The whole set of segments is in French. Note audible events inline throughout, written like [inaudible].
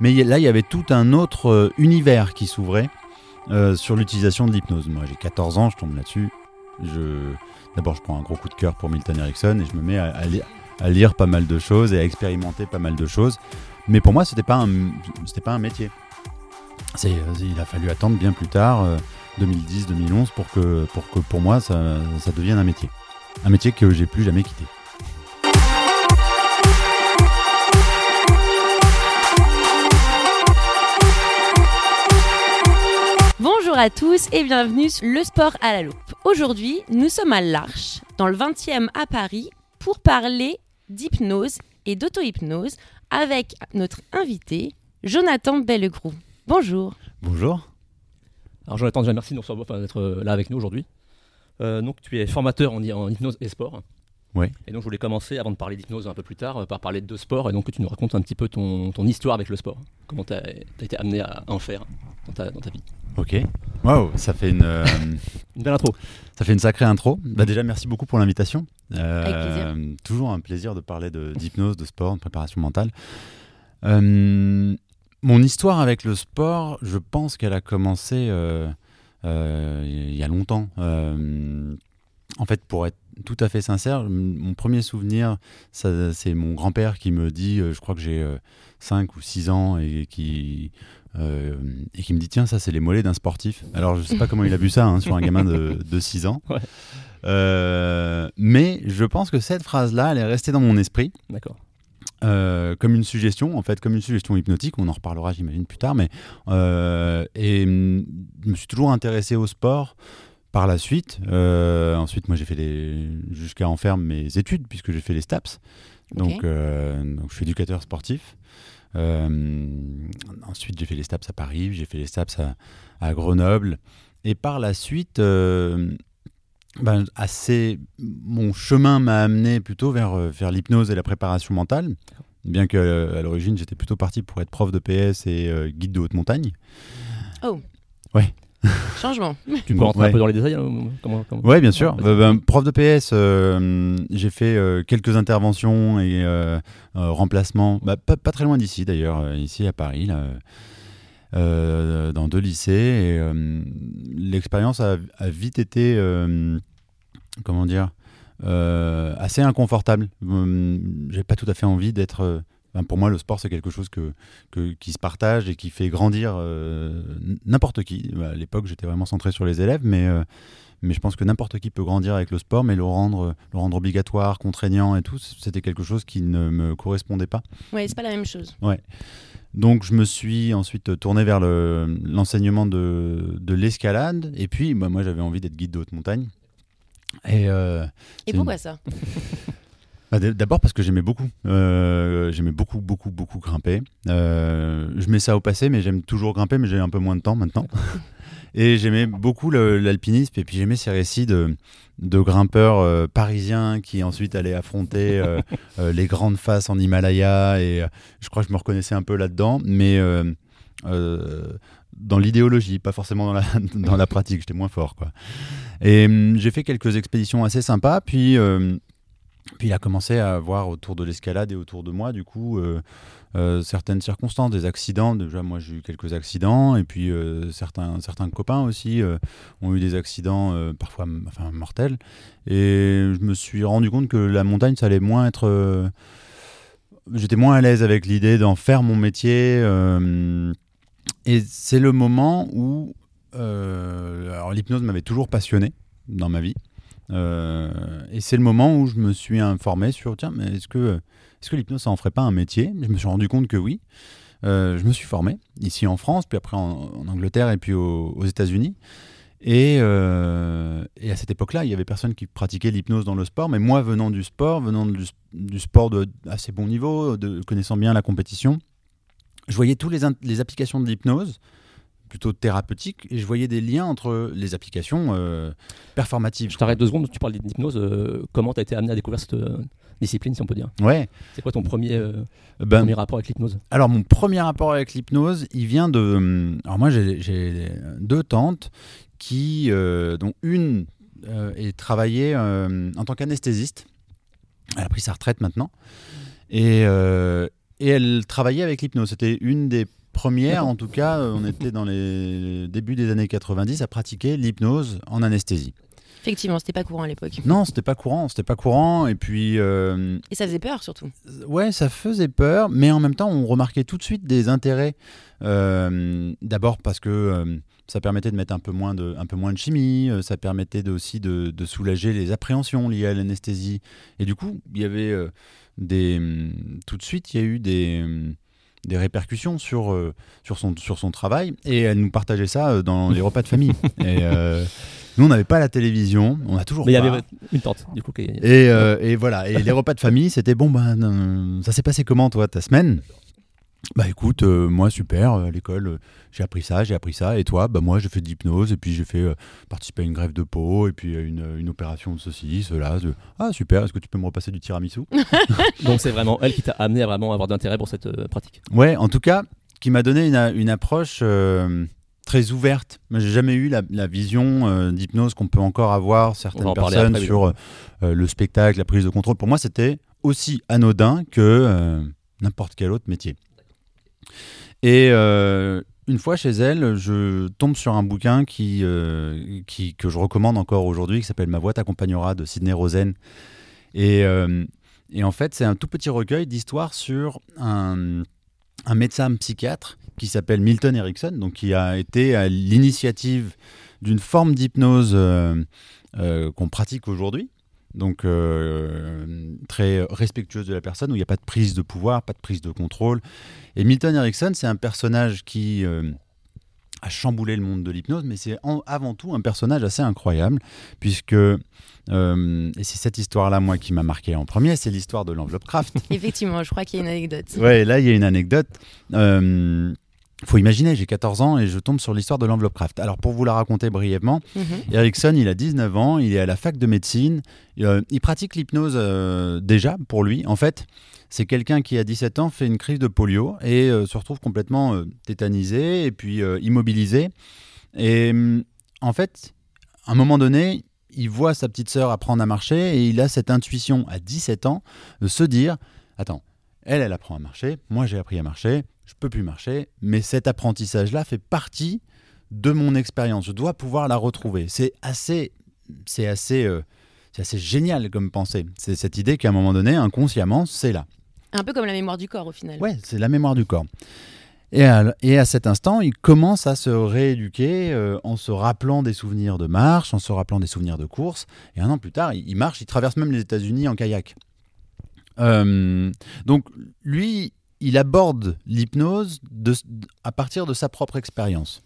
Mais là, il y avait tout un autre euh, univers qui s'ouvrait euh, sur l'utilisation de l'hypnose. Moi, j'ai 14 ans, je tombe là-dessus. D'abord, je prends un gros coup de cœur pour Milton Erickson et je me mets à, à li- à lire pas mal de choses et à expérimenter pas mal de choses. Mais pour moi, un, c'était pas un métier. Euh, il a fallu attendre bien plus tard, euh, 2010-2011, pour que, pour que pour moi, ça, ça devienne un métier. Un métier que j'ai plus jamais quitté. Bonjour à tous et bienvenue sur Le Sport à la Loupe. Aujourd'hui, nous sommes à l'Arche, dans le 20e à Paris, pour parler d'hypnose et d'auto-hypnose avec notre invité, Jonathan Bellegrou. Bonjour. Bonjour. Alors Jonathan, déjà merci d'être euh, là avec nous aujourd'hui. Euh, donc tu es formateur en hypnose et sport. Ouais. Et donc je voulais commencer, avant de parler d'hypnose un peu plus tard, euh, par parler de sport et donc que tu nous racontes un petit peu ton, ton histoire avec le sport. Comment tu as, été amené à en faire dans ta, dans ta vie. Ok. Waouh, ça fait une, euh, [laughs] Une belle intro. ça fait une sacrée intro. Bah déjà, merci beaucoup pour l'invitation. Euh, Avec plaisir. Toujours un plaisir de parler de- d'hypnose, de, sport, de préparation mentale. Euh, mon histoire avec le sport, je pense qu'elle a commencé euh, euh, il y a longtemps. Euh, en fait, pour être tout à fait sincère, mon premier souvenir, c'est mon grand-père qui me dit, euh, je crois que j'ai 5 ou 6 ans, et qui, euh, et qui me dit, tiens, ça c'est les mollets d'un sportif. Alors, je sais pas comment il a vu ça hein, sur un gamin de, de 6 ans. Ouais. Euh, mais je pense que cette phrase-là, elle est restée dans mon esprit. D'accord. Euh, comme une suggestion, en fait, comme une suggestion hypnotique, on en reparlera, j'imagine, plus tard, mais euh, et je me suis toujours intéressé au sport par la suite. Euh, ensuite, moi, j'ai fait les jusqu'à en faire mes études puisque j'ai fait les STAPS, donc, euh, donc je suis éducateur sportif. Euh, ensuite, j'ai fait les STAPS à Paris, j'ai fait les STAPS à, à Grenoble, et par la suite. ben, assez, mon chemin m'a amené plutôt vers, vers l'hypnose et la préparation mentale, bien que à l'origine j'étais plutôt parti pour être prof de PS et guide de haute montagne. Changement. Tu peux Bon, rentrer ouais. un peu dans les détails hein, comment, comment- Ouais, bien sûr. Euh, ben, prof de PS, euh, j'ai fait euh, quelques interventions et euh, euh, remplacements, bah, pas, pas très loin d'ici d'ailleurs, ici à Paris, là, euh, dans deux lycées. Et euh, l'expérience a, a vite été, euh, comment dire, euh, assez inconfortable. Hum, J'ai pas tout à fait envie d'être. Ben, pour moi, le sport, c'est quelque chose que, que- qui se partage et qui fait grandir euh, n'importe qui. À l'époque, j'étais vraiment centré sur les élèves, mais, euh, mais je pense que n'importe qui peut grandir avec le sport, mais le rendre, le rendre obligatoire, contraignant et tout, c'était quelque chose qui ne me correspondait pas. Ouais, c'est pas la même chose. Donc, je me suis ensuite tourné vers le- l'enseignement de, de l'escalade, et puis bah, moi, j'avais envie d'être guide de haute montagne. Et, euh, Et pourquoi ça? [laughs] bah, d- D'abord parce que j'aimais beaucoup. Euh, j'aimais beaucoup, beaucoup, beaucoup grimper. Euh, je mets ça au passé, mais j'aime toujours grimper, mais j'ai un peu moins de temps maintenant. [laughs] Et j'aimais beaucoup l'alpinisme, et puis j'aimais ces récits de, de grimpeurs euh, parisiens qui ensuite allaient affronter euh, [laughs] euh, les grandes faces en Himalaya. Et je crois que je me reconnaissais un peu là-dedans, mais dans l'idéologie, pas forcément dans la, dans la pratique. J'étais moins fort, quoi. Et hum, j'ai fait quelques expéditions assez sympas, puis. Puis il a commencé à avoir autour de l'escalade et autour de moi, du coup, euh, euh, certaines circonstances, des accidents. Déjà, moi, j'ai eu quelques accidents, et puis euh, certains, certains copains aussi ont eu des accidents, parfois enfin, mortels. Et je me suis rendu compte que la montagne, ça allait moins être. J'étais moins à l'aise avec l'idée d'en faire mon métier. et c'est le moment où. alors, l'hypnose m'avait toujours passionné dans ma vie. Euh, et c'est le moment où je me suis informé sur tiens, mais est-ce que, est que l'hypnose ça en ferait pas un métier? Je me suis rendu compte que oui. Euh, je me suis formé ici en France, puis après en, Angleterre et puis au- aux États-Unis. Et, euh, et à cette époque-là, il y avait personne qui pratiquait l'hypnose dans le sport, mais moi, venant du sport, venant du, sport de assez bon niveau, connaissant bien la compétition, je voyais toutes les applications de l'hypnose, plutôt thérapeutiques, et je voyais des liens entre les applications euh, performatives. Je t'arrête deux secondes, tu parles d'hypnose. euh, comment tu as été amené à découvrir cette euh, discipline, si on peut dire? Ouais. C'est quoi ton premier, Ben, premier rapport avec l'hypnose? Alors, mon premier rapport avec l'hypnose, il vient de. Alors, moi, j'ai deux tantes qui, dont une est travaillée en tant qu'anesthésiste. Elle a pris sa retraite maintenant. Et, et elle travaillait avec l'hypnose. C'était une des premières, en tout cas, euh, on était dans les débuts des années 90 à pratiquer l'hypnose en anesthésie. Effectivement, c'était pas courant à l'époque. Non, c'était pas courant, c'était pas courant. Et puis, euh, Et ça faisait peur surtout. ouais, ça faisait peur, mais en même temps, on remarquait tout de suite des intérêts. Euh, D'abord parce que euh, ça permettait de mettre un peu moins de, un peu moins de chimie, ça permettait de- aussi de, de soulager les appréhensions liées à l'anesthésie. Et du coup, il y avait des, hum, tout de suite, il y a eu des, hum, des répercussions sur, euh, sur, son, sur son travail. Et elle nous partageait ça euh, dans les repas de famille. [laughs] Et euh, nous, on n'avait pas la télévision, on a toujours Mais il y avait une tante, du coup. Qui... Et, et voilà, et les repas de famille, c'était bon, ben, ça s'est passé comment toi, ta semaine? Bah écoute, euh, moi super, euh, à l'école, euh, j'ai appris ça, j'ai appris ça, et toi? Bah moi j'ai fait de l'hypnose, et puis j'ai fait euh, participer à une grève de peau, et puis à une, une opération de ceci, cela. de- Ah super, est-ce que tu peux me repasser du tiramisu? [laughs] Donc c'est vraiment elle qui t'a amené à vraiment avoir d'intérêt pour cette euh, pratique. Ouais, en tout cas, qui m'a donné une, une approche euh, très ouverte. Moi, j'ai jamais eu la, la vision euh, d'hypnose qu'on peut encore avoir certaines en personnes après, sur euh, le spectacle, la prise de contrôle. Pour moi, c'était aussi anodin que euh, n'importe quel autre métier. Et euh, une fois chez elle, je tombe sur un bouquin qui, euh, qui, que je recommande encore aujourd'hui, qui s'appelle Ma voix t'accompagnera de Sidney Rosen. Et, euh, et en fait, c'est un tout petit recueil d'histoires sur un, un médecin psychiatre qui s'appelle Milton Erickson, donc qui a été à l'initiative d'une forme d'hypnose qu'on pratique aujourd'hui, donc euh, très respectueuse de la personne, où il n'y a pas de prise de pouvoir, pas de prise de contrôle. Et Milton Erickson, c'est un personnage qui euh, a chamboulé le monde de l'hypnose, mais c'est avant tout un personnage assez incroyable, puisque, euh, et c'est cette histoire-là, moi, qui m'a marqué en premier, c'est l'histoire de l'enveloppe craft. [laughs] Effectivement, je crois qu'il y a une anecdote. Ouais, là, il y a une anecdote. Faut imaginer, j'ai 14 ans et je tombe sur l'histoire de l'enveloppe craft. Alors, pour vous la raconter brièvement, Mhm. Erickson, il a 19 ans, il est à la fac de médecine. Euh, il pratique l'hypnose euh, déjà pour lui. En fait, c'est quelqu'un qui, à 17 ans, fait une crise de polio et euh, se retrouve complètement tétanisé et puis immobilisé. Et hum, en fait, à un moment donné, il voit sa petite sœur apprendre à marcher et il a cette intuition à 17 ans de se dire Attends, elle, elle apprend à marcher, moi j'ai appris à marcher, je peux plus marcher, mais cet apprentissage-là fait partie de mon expérience. Je dois pouvoir la retrouver. C'est assez, c'est assez, euh, c'est assez génial comme pensée. C'est cette idée qu'à un moment donné, inconsciemment, c'est là. Un peu comme la mémoire du corps au final. Ouais, c'est la mémoire du corps. Et à, et à cet instant, il commence à se rééduquer euh, en se rappelant des souvenirs de marche, en se rappelant des souvenirs de course. Et un an plus tard, il, il marche, il traverse même les États-Unis en kayak. Euh, donc, lui, il aborde l'hypnose à partir de sa propre expérience.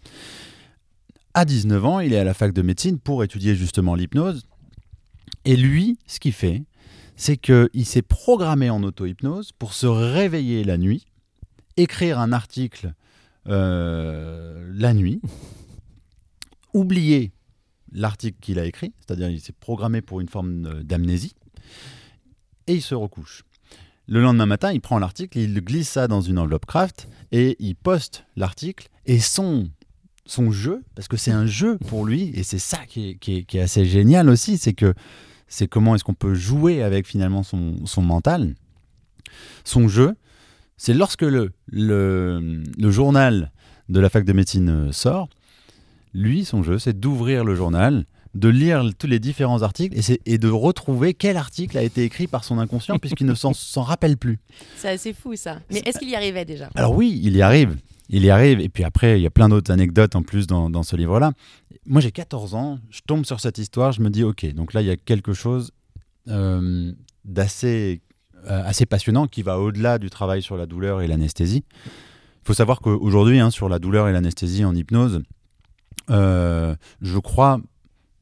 À 19 ans, il est à la fac de médecine pour étudier justement l'hypnose. Et lui, ce qu'il fait, c'est qu'il s'est programmé en auto-hypnose pour se réveiller la nuit, écrire un article euh, la nuit, [laughs] oublier l'article qu'il a écrit, c'est-à-dire il s'est programmé pour une forme euh, d'amnésie, et il se recouche. Le lendemain matin, il prend l'article, il glisse ça dans une enveloppe craft, et il poste l'article, et son, son jeu, parce que c'est un jeu pour lui, et c'est ça qui est, qui est- qui est assez génial aussi, c'est que c'est comment est-ce qu'on peut jouer avec finalement son, son mental. Son jeu, c'est lorsque le, le, le journal de la fac de médecine sort, lui, son jeu, c'est d'ouvrir le journal, de lire tous les différents articles et, de retrouver quel article a été écrit par son inconscient [laughs] puisqu'il ne s'en s'en rappelle plus. C'est assez fou ça. Mais est-ce qu'il y arrivait déjà? Alors oui, il y arrive. Il y arrive. Et puis après, il y a plein d'autres anecdotes en plus dans, dans ce livre-là. Moi, j'ai 14 ans. Je tombe sur cette histoire. Je me dis, OK, donc là, il y a quelque chose euh, d'assez euh, assez passionnant qui va au-delà du travail sur la douleur et l'anesthésie. Il faut savoir qu'aujourd'hui, hein, sur la douleur et l'anesthésie en hypnose, euh, je crois,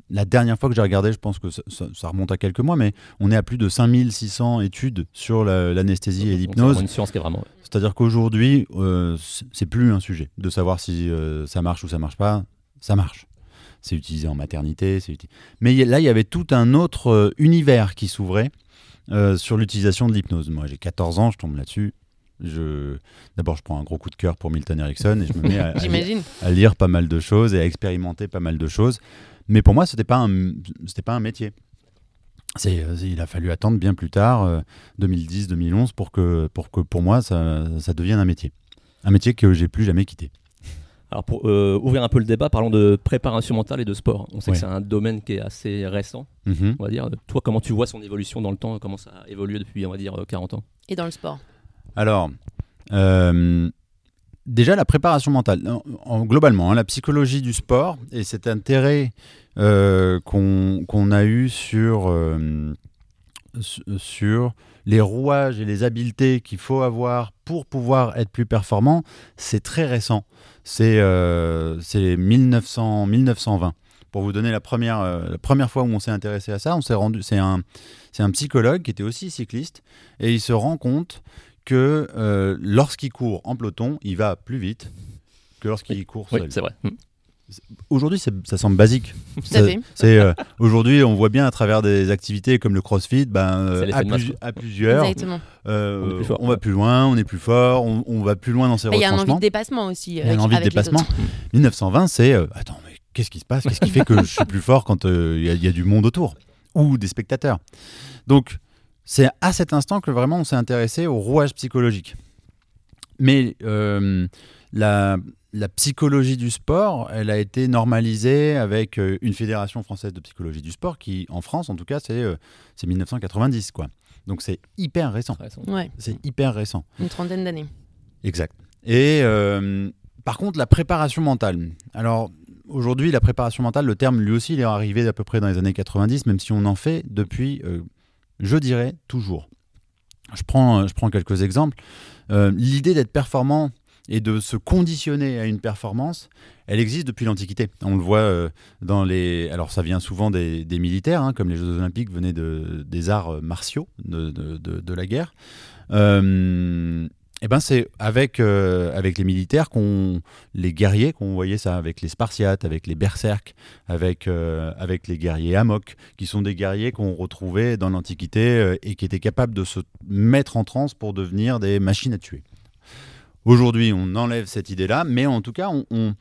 la dernière fois que j'ai regardé, je pense que ça, ça- ça remonte à quelques mois, mais on est à plus de 5600 études sur la- l'anesthésie et c'est l'hypnose. vraiment une science qui est vraiment. C'est-à-dire qu'aujourd'hui, euh, c'est plus un sujet de savoir si euh, ça marche ou ça marche pas. Ça marche. C'est utilisé en maternité. c'est uti- Mais y- là, il y avait tout un autre euh, univers qui s'ouvrait euh, sur l'utilisation de l'hypnose. Moi, j'ai 14 ans, je tombe là-dessus. Je... D'abord, je prends un gros coup de cœur pour Milton Erickson et je me mets à, [laughs] à lire, J'imagine. à lire pas mal de choses et à expérimenter pas mal de choses. Mais pour moi, c'était pas un, c'était pas un métier. c'est, euh, il a fallu attendre bien plus tard, euh, 2010-2011, pour que, pour que pour moi ça, ça devienne un métier. Un métier que j'ai plus jamais quitté. Alors pour euh, ouvrir un peu le débat, parlons de préparation mentale et de sport. On sait Ouais. que c'est un domaine qui est assez récent, Mhm. on va dire. Toi, comment tu vois son évolution dans le temps? Comment ça a évolué depuis, on va dire, euh, 40 ans? Et dans le sport? Alors, euh, déjà la préparation mentale, en- en- globalement, hein, la psychologie du sport et cet intérêt euh, qu'on a eu sur, euh, su- sur les rouages et les habiletés qu'il faut avoir pour pouvoir être plus performant, c'est très récent. C'est euh, c'est 1900 1920. Pour vous donner la première, euh, première fois où on s'est intéressé à ça. C'est un, c'est un psychologue qui était aussi cycliste et il se rend compte que euh, lorsqu'il court en peloton, il va plus vite que lorsqu'il court Oui, seul. c'est vrai. Mm. Aujourd'hui, c'est- ça semble basique. Tout Ça- à fait. C'est euh, [laughs] aujourd'hui, on voit bien à travers des activités comme le CrossFit, ben, euh, C'est à, plus- plusieurs, euh, On est plus fort. on va plus loin, on est plus fort, on, on va plus loin dans ses Il y a une envie de dépassement aussi. Il y a une envie de dépassement. autres. 1920, c'est euh, attends, mais qu'est-ce qui se passe? Qu'est-ce qui fait que je suis plus fort quand euh, il y y, a du monde autour? Ou des spectateurs? Donc, c'est à cet instant que vraiment on s'est intéressé au rouage psychologique. Mais euh, la, la psychologie du sport, elle a été normalisée avec euh, une fédération française de psychologie du sport qui, en France, en tout cas, c'est euh, c'est 1990, quoi. Donc c'est hyper récent. Ouais, C'est hyper récent. une trentaine d'années. Exact. Et euh, par contre, la préparation mentale. Alors, aujourd'hui, la préparation mentale, le terme, lui aussi, il est arrivé à peu près dans les années 90, même si on en fait depuis, euh, je dirais, toujours. Je prends, je prends quelques exemples. Euh, L'idée d'être performant et de se conditionner à une performance, elle existe depuis l'Antiquité. On le voit euh, dans les... Alors ça vient souvent des, militaires, hein, comme les Jeux olympiques venaient de, des arts martiaux de- de- de la guerre. Euh, et ben c'est avec, euh, avec les militaires, qu'on, les guerriers, qu'on voyait ça avec les Spartiates, avec les Berserks, avec, euh, avec les guerriers Amok, qui sont des guerriers qu'on retrouvait dans l'Antiquité euh, et qui étaient capables de se mettre en transe pour devenir des machines à tuer. Aujourd'hui, on enlève cette idée-là, mais en tout cas, on-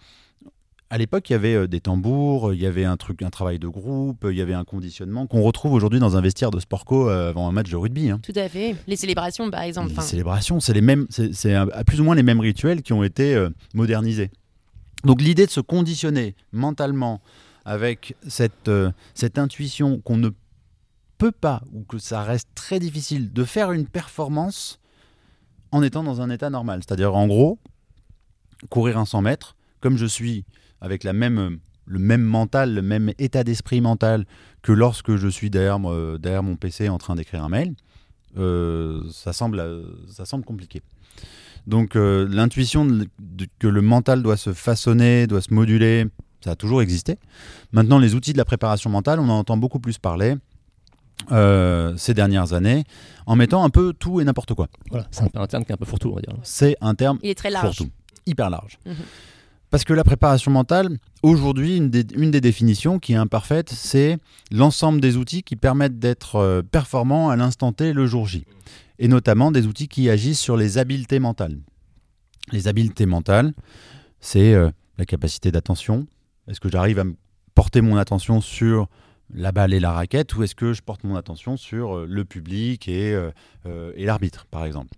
à l'époque, il y avait euh, des tambours, il y avait un truc, un travail de groupe, il y avait un conditionnement qu'on retrouve aujourd'hui dans un vestiaire de Sportco euh, avant un match de rugby. hein. Tout à fait. Les célébrations, par exemple. Les Enfin, célébrations, c'est les mêmes, c'est plus ou moins les mêmes rituels qui ont été euh, modernisés. Donc l'idée de se conditionner mentalement avec cette, euh, cette intuition qu'on ne peut pas ou que ça reste très difficile de faire une performance en étant dans un état normal. C'est-à-dire en gros, courir un 100 mètres, comme je suis avec la même, le même mental, le même état d'esprit mental que lorsque je suis derrière, moi- derrière mon PC en train d'écrire un mail, euh, ça, semble, euh, ça semble compliqué. Donc euh, l'intuition de- de- que le mental doit se façonner, doit se moduler, ça a toujours existé. Maintenant, les outils de la préparation mentale, on en entend beaucoup plus parler euh, ces dernières années, en mettant un peu tout et n'importe quoi. Voilà, c'est un terme qui est un peu fourre-tout, on va dire. C'est un terme il est très large. fourre-tout, hyper large. Mhm. Parce que la préparation mentale, aujourd'hui, une des, définitions qui est imparfaite, c'est l'ensemble des outils qui permettent d'être euh, performants à l'instant T le jour J. Et notamment des outils qui agissent sur les habiletés mentales. Les habiletés mentales, c'est euh, la capacité d'attention. Est-ce que j'arrive à porter mon attention sur la balle et la raquette ou est-ce que je porte mon attention sur euh, le public et, euh, euh, et l'arbitre, par exemple?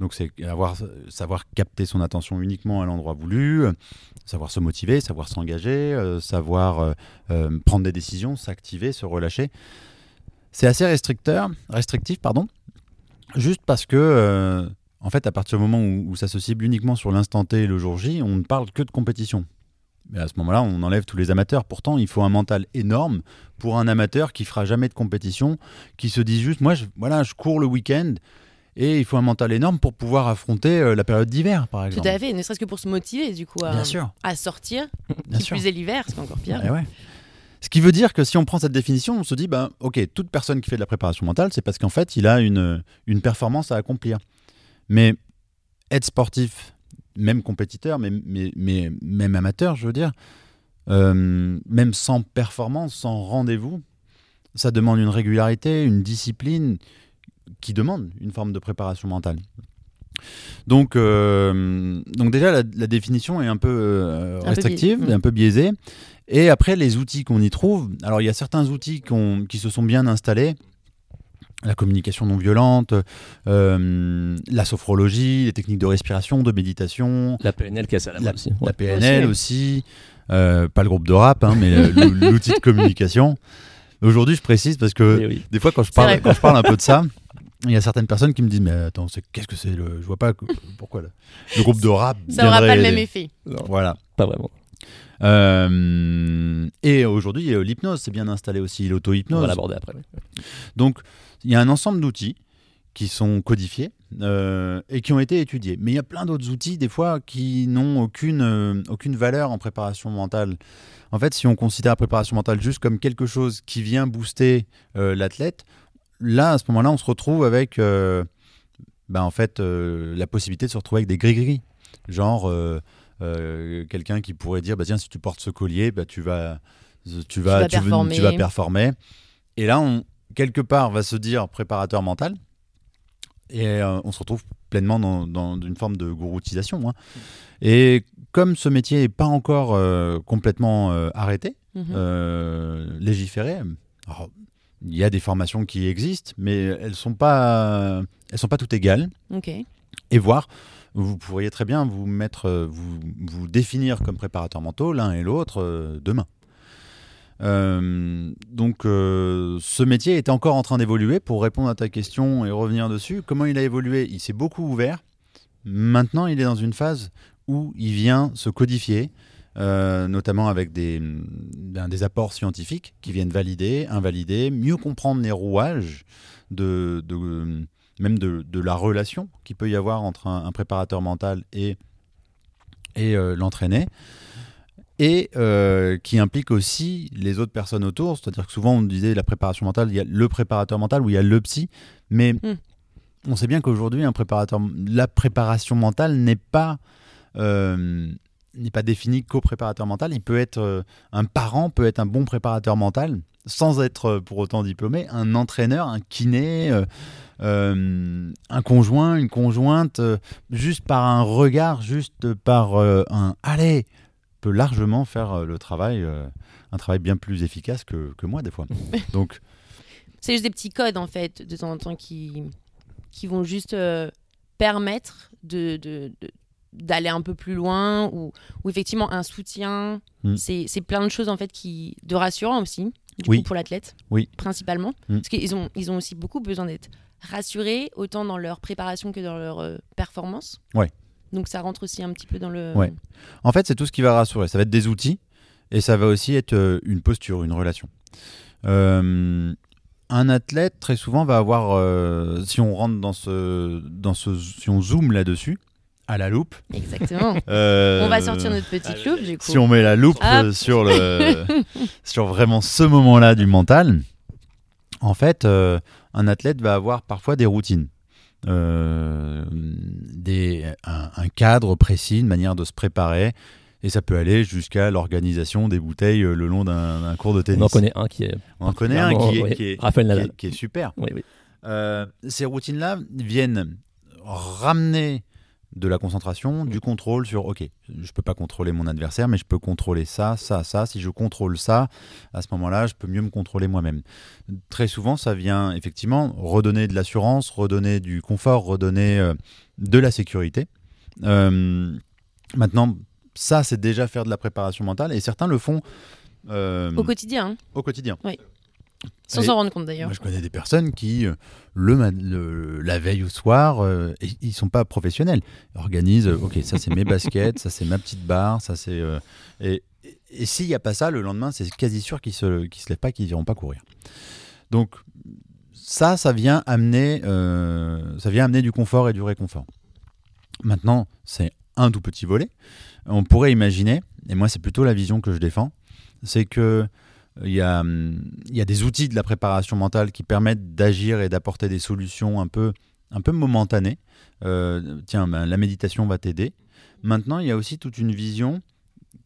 Donc c'est avoir, savoir capter son attention uniquement à l'endroit voulu, savoir se motiver, savoir s'engager, savoir prendre des décisions, s'activer, se relâcher. C'est assez restricteur, restrictif, pardon, juste parce que, en fait, à partir du moment où, où ça se cible uniquement sur l'instant T et le jour J, on ne parle que de compétition. Mais à ce moment-là, on enlève tous les amateurs. Pourtant, il faut un mental énorme pour un amateur qui fera jamais de compétition, qui se dit juste, moi, je, voilà, je cours le week-end. Et il faut un mental énorme pour pouvoir affronter euh, la période d'hiver, par Tout exemple. à fait. Ne serait-ce que pour se motiver, du coup, à, Bien sûr. à sortir. Bien qui sûr. plus est l'hiver, c'est encore pire. Eh ouais. Ce qui veut dire que si on prend cette définition, on se dit, ben, ok, toute personne qui fait de la préparation mentale, c'est parce qu'en fait, il a une, une performance à accomplir. Mais être sportif, même compétiteur, mais, mais, mais même amateur, je veux dire, euh, même sans performance, sans rendez-vous, ça demande une régularité, une discipline qui demande une forme de préparation mentale. Donc, euh, donc déjà, la, la définition est un peu euh, restrictive, biaisée. un peu biaisée. Et après, les outils qu'on y trouve, alors il y a certains outils qui se sont bien installés, la communication non violente, euh, la sophrologie, les techniques de respiration, de méditation, La PNL qui est à la mode aussi. la. PNL Aussi. aussi, euh, pas le groupe de rap, hein, mais euh, l'ou- [laughs] l'outil de communication. Aujourd'hui, je précise parce que Oui, oui. des fois, quand je parle, quand je parle un peu de ça, il y a certaines personnes qui me disent mais attends, c'est- qu'est-ce que c'est le, je vois pas pourquoi le, le groupe de rap. Ça n'aura pas le même effet. Non, Voilà. pas vraiment. Euh, et aujourd'hui, l'hypnose, c'est bien installé aussi, On va l'auto-hypnose. l'aborder après. Donc, il y a un ensemble d'outils qui sont codifiés euh, et qui ont été étudiés. Mais il y a plein d'autres outils, des fois, qui n'ont aucune, euh, aucune valeur en préparation mentale. En fait, si on considère la préparation mentale juste comme quelque chose qui vient booster l'athlète, là, à ce moment-là, on se retrouve avec ben, en fait, la possibilité de se retrouver avec des gris-gris. Genre, euh, quelqu'un qui pourrait dire bah, tiens, si tu portes ce collier, bah, tu vas. Tu vas, vas tu, performer. tu vas performer. Et là, on, quelque part, va se dire préparateur mental. Et euh, on se retrouve pleinement dans, dans une forme de gouroutisation. hein. Et comme ce métier n'est pas encore euh, complètement euh, arrêté, Mhm. euh, légiféré, il y a des formations qui existent, mais elles sont pas, elles sont pas toutes égales. Et voir, vous pourriez très bien vous mettre, euh, vous, vous définir comme préparateur mentaux l'un et l'autre euh, demain. Euh, donc, ce métier est encore en train d'évoluer. Pour répondre à ta question et revenir dessus, comment il a évolué? Il s'est beaucoup ouvert. Maintenant, il est dans une phase où il vient se codifier, notamment avec des, ben, des apports scientifiques qui viennent valider, invalider, mieux comprendre les rouages de, de- même de, de la relation qu'il peut y avoir entre un, un préparateur mental et, et euh, l'entraîné et euh, qui implique aussi les autres personnes autour. C'est-à-dire que souvent on disait la préparation mentale, il y a le préparateur mental ou il y a le psy, mais Mm. on sait bien qu'aujourd'hui un préparateur, la préparation mentale n'est pas euh, n'est pas définie qu'au préparateur mental. Il peut être euh, un parent peut être un bon préparateur mental sans être euh, pour autant diplômé, un entraîneur, un kiné. euh, un conjoint, une conjointe, juste par un regard, juste par euh, un allez, peut largement faire le travail, euh, un travail bien plus efficace que, que moi des fois. [laughs] Donc, C'est juste des petits codes en fait de temps en temps qui, qui vont juste permettre de, de- de- d'aller un peu plus loin ou, ou effectivement un soutien. Mm. C'est, plein de choses en fait qui de rassurant aussi du Oui. coup pour l'athlète Oui. principalement Mm. parce qu'ils ont ils ont aussi beaucoup besoin d'être rassurés autant dans leur préparation que dans leur euh, performance. Ouais. Donc ça rentre aussi un petit peu dans le Ouais. en fait, c'est tout ce qui va rassurer. Ça va être des outils et ça va aussi être euh, une posture, une relation. Euh, un athlète, très souvent, va avoir, si on rentre dans ce, dans ce, si on zoome là-dessus, à la loupe. Exactement. [laughs] euh, On va sortir notre petite loupe du coup. Si on met la loupe Hop. euh, sur, le, [laughs] sur vraiment ce moment-là du mental, en fait, euh, un athlète va avoir parfois des routines, euh, des, un, un cadre précis, une manière de se préparer. Et ça peut aller jusqu'à l'organisation des bouteilles le long d'un cours de tennis. On en connaît un qui est. On en connaît un qui est, Ouais, qui est- Raphaël qui est- Nadal. qui est super. Oui, oui. Euh, ces routines-là viennent ramener de la concentration, du contrôle sur OK, je peux pas contrôler mon adversaire, mais je peux contrôler ça, ça, ça. Si je contrôle ça, à ce moment-là, je peux mieux me contrôler moi-même. Très souvent, ça vient effectivement redonner de l'assurance, redonner du confort, redonner euh, de la sécurité. Euh, maintenant, ça, c'est déjà faire de la préparation mentale, et certains le font euh, Au quotidien, hein, au quotidien. Sans Et- s'en rendre compte d'ailleurs. moi, je connais des personnes qui, euh, le, la veille au soir, euh, et- ils sont pas professionnels. Ils organisent, euh, ok, ça c'est mes baskets, ça c'est ma petite barre, ça c'est. euh, et et- et s'il n'y a pas ça, le lendemain, c'est quasi sûr qu'ils se, qu'ils se lèvent pas, qu'ils n'iront pas courir. Donc, ça, ça vient amener, ça vient amener du confort et du réconfort. Maintenant, c'est un tout petit volet. On pourrait imaginer, et moi c'est plutôt la vision que je défends, c'est que il y, a, hum, il y a des outils de la préparation mentale qui permettent d'agir et d'apporter des solutions un peu, un peu momentanées. Euh, tiens, ben, la méditation va t'aider. Maintenant, il y a aussi toute une vision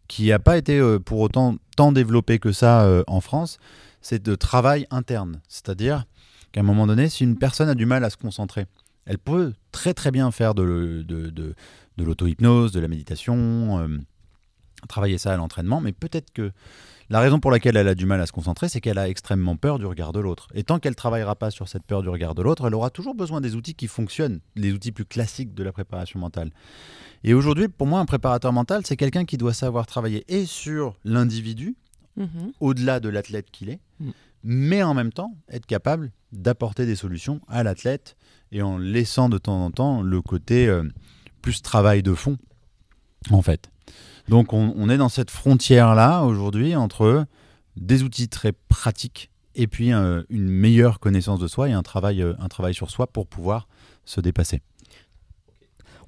qui n'a pas été euh, pour autant tant développée que ça euh, en France, c'est de travail interne. C'est-à-dire qu'à un moment donné, si une personne a du mal à se concentrer, elle peut très très bien faire de, de, de, de l'auto-hypnose, de la méditation, euh, travailler ça à l'entraînement, mais peut-être que La raison pour laquelle elle a du mal à se concentrer, c'est qu'elle a extrêmement peur du regard de l'autre. Et tant qu'elle travaillera pas sur cette peur du regard de l'autre, elle aura toujours besoin des outils qui fonctionnent, les outils plus classiques de la préparation mentale. Et aujourd'hui, pour moi, un préparateur mental, c'est quelqu'un qui doit savoir travailler et sur l'individu, Mhm. au-delà de l'athlète qu'il est, Mm. mais en même temps être capable d'apporter des solutions à l'athlète et en laissant de temps en temps le côté euh, plus travail de fond, en fait. Donc on, on est dans cette frontière-là aujourd'hui entre des outils très pratiques et puis euh, une meilleure connaissance de soi et un travail, euh, un travail sur soi pour pouvoir se dépasser.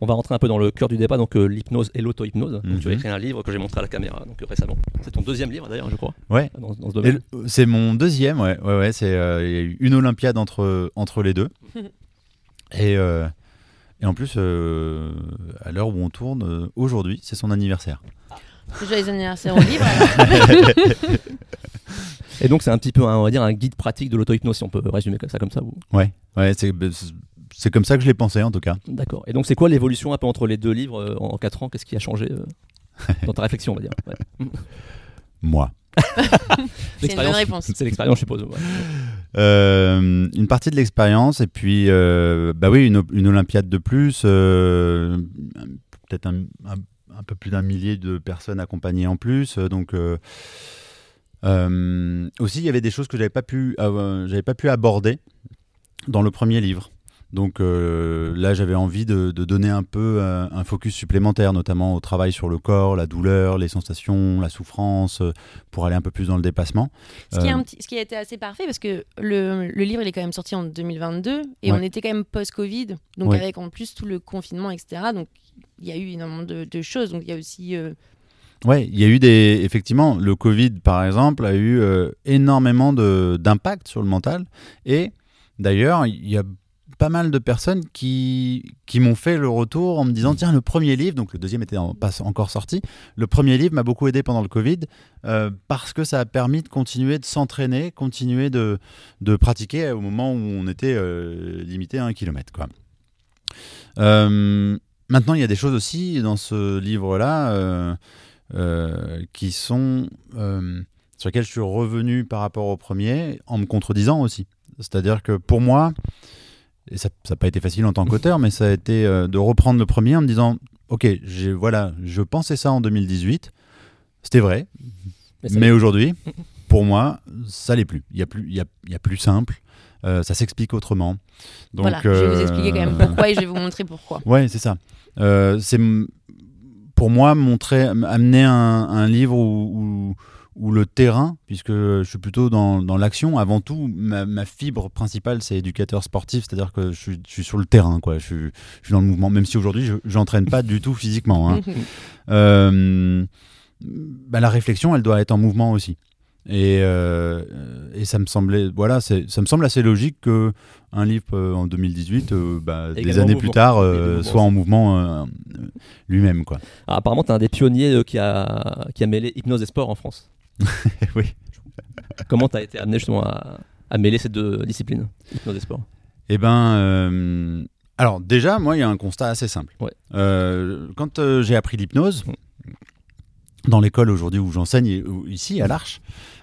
On va rentrer un peu dans le cœur du débat, donc euh, l'hypnose et l'auto-hypnose. Donc, Tu as Mhm. écrit un livre que j'ai montré à la caméra donc, récemment. C'est ton deuxième livre d'ailleurs, je crois, Ouais. dans, dans ce C'est mon deuxième, ouais, ouais, ouais, c'est euh, il y a eu une Olympiade entre entre les deux. [laughs] Et euh, et en plus, euh, à l'heure où on tourne, euh, aujourd'hui, c'est son anniversaire. Joyeux anniversaire au livre. [laughs] Et donc c'est un petit peu, un, on va dire, un guide pratique de l'auto-hypnose, si on peut résumer ça comme ça. Vous... Ouais, ouais, c'est c'est comme ça que je l'ai pensé en tout cas. D'accord. Et donc c'est quoi l'évolution un peu entre les deux livres euh, en 4 ans? Qu'est-ce qui a changé euh, [laughs] dans ta réflexion, on va dire? Ouais. Moi. [laughs] C'est une bonne réponse. C'est l'expérience, je suppose. ouais. Euh, une partie de l'expérience et puis euh, bah oui une, une Olympiade de plus, euh, peut-être un, un- un peu plus d'un millier de personnes accompagnées en plus, donc aussi il y avait des choses que j'avais pas pu j'avais pas pu aborder dans le premier livre. Donc euh, là, j'avais envie de, de donner un peu euh, un focus supplémentaire, notamment au travail sur le corps, la douleur, les sensations, la souffrance, euh, pour aller un peu plus dans le dépassement. Ce qui, est Euh, un petit, ce qui a été assez parfait parce que le, le livre il est quand même sorti en 2022 et Ouais. on était quand même post-Covid, donc Ouais. avec en plus tout le confinement, etc. Donc il y a eu énormément de, de choses. Donc il y a aussi. euh, Ouais, il y a eu des. Effectivement, le Covid, par exemple, a eu énormément d'impact sur le mental. Et d'ailleurs, il y a pas mal de personnes qui, qui m'ont fait le retour en me disant tiens, le premier livre, donc le deuxième était pas encore sorti, le premier livre m'a beaucoup aidé pendant le Covid euh, parce que ça a permis de continuer de s'entraîner, continuer de, de pratiquer au moment où on était euh, limité à un kilomètre. Quoi. Euh, maintenant, il y a des choses aussi dans ce livre-là. euh, euh, qui sont sur lesquels je suis revenu par rapport au premier en me contredisant aussi. C'est-à-dire que pour moi, et ça n'a pas été facile en tant qu'auteur, mais ça a été euh, de reprendre le premier en me disant Ok, voilà, je pensais ça en 2018, c'était vrai, Mais aujourd'hui, [laughs] pour moi, ça l'est plus. Il y a plus, y a, y a plus simple, euh, ça s'explique autrement. Donc, voilà, je vais vous euh, expliquer quand même pourquoi et je vais vous montrer pourquoi. Ouais, c'est ça. C'est pour moi montrer, amener un, un livre où, où- où le terrain, puisque je suis plutôt dans, dans l'action, avant tout, ma, ma fibre principale, c'est éducateur sportif, c'est-à-dire que je suis, je suis sur le terrain, quoi. Je, suis, je suis dans le mouvement, même si aujourd'hui, je n'entraîne pas du tout physiquement. hein. [laughs] Euh, bah, la réflexion, elle doit être en mouvement aussi. Et, euh, et ça me semblait, voilà, ça me semble assez logique que un livre euh, en 2018, euh, bah, des années plus tard, euh, soit en mouvement lui-même, quoi. Ah, apparemment, tu es un des pionniers qui, a, qui a mêlé hypnose et sport en France. [laughs] oui. Comment tu as été amené justement à, à mêler ces deux disciplines, hypnose et sport? Eh ben, euh, alors déjà, moi, il y a un constat assez simple. Ouais. Euh, quand euh, j'ai appris l'hypnose, dans l'école aujourd'hui où j'enseigne, ici à l'Arche,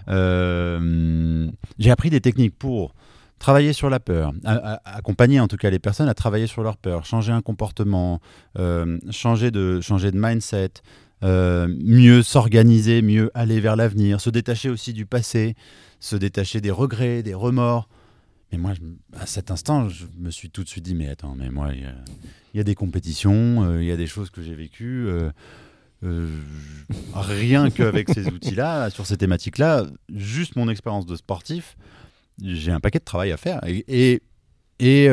euh, j'ai appris des techniques pour travailler sur la peur, accompagner en tout cas les personnes à travailler sur leur peur, changer un comportement, changer, de, changer de mindset, euh, mieux s'organiser, mieux aller vers l'avenir, se détacher aussi du passé, se détacher des regrets, des remords. Mais moi, à cet instant, je me suis tout de suite dit, mais attends, mais moi, il y a, des compétitions, euh, il y a des choses que j'ai vécues. euh, rien [laughs] qu'avec ces outils-là, sur ces thématiques-là, juste mon expérience de sportif, j'ai un paquet de travail à faire. Et, et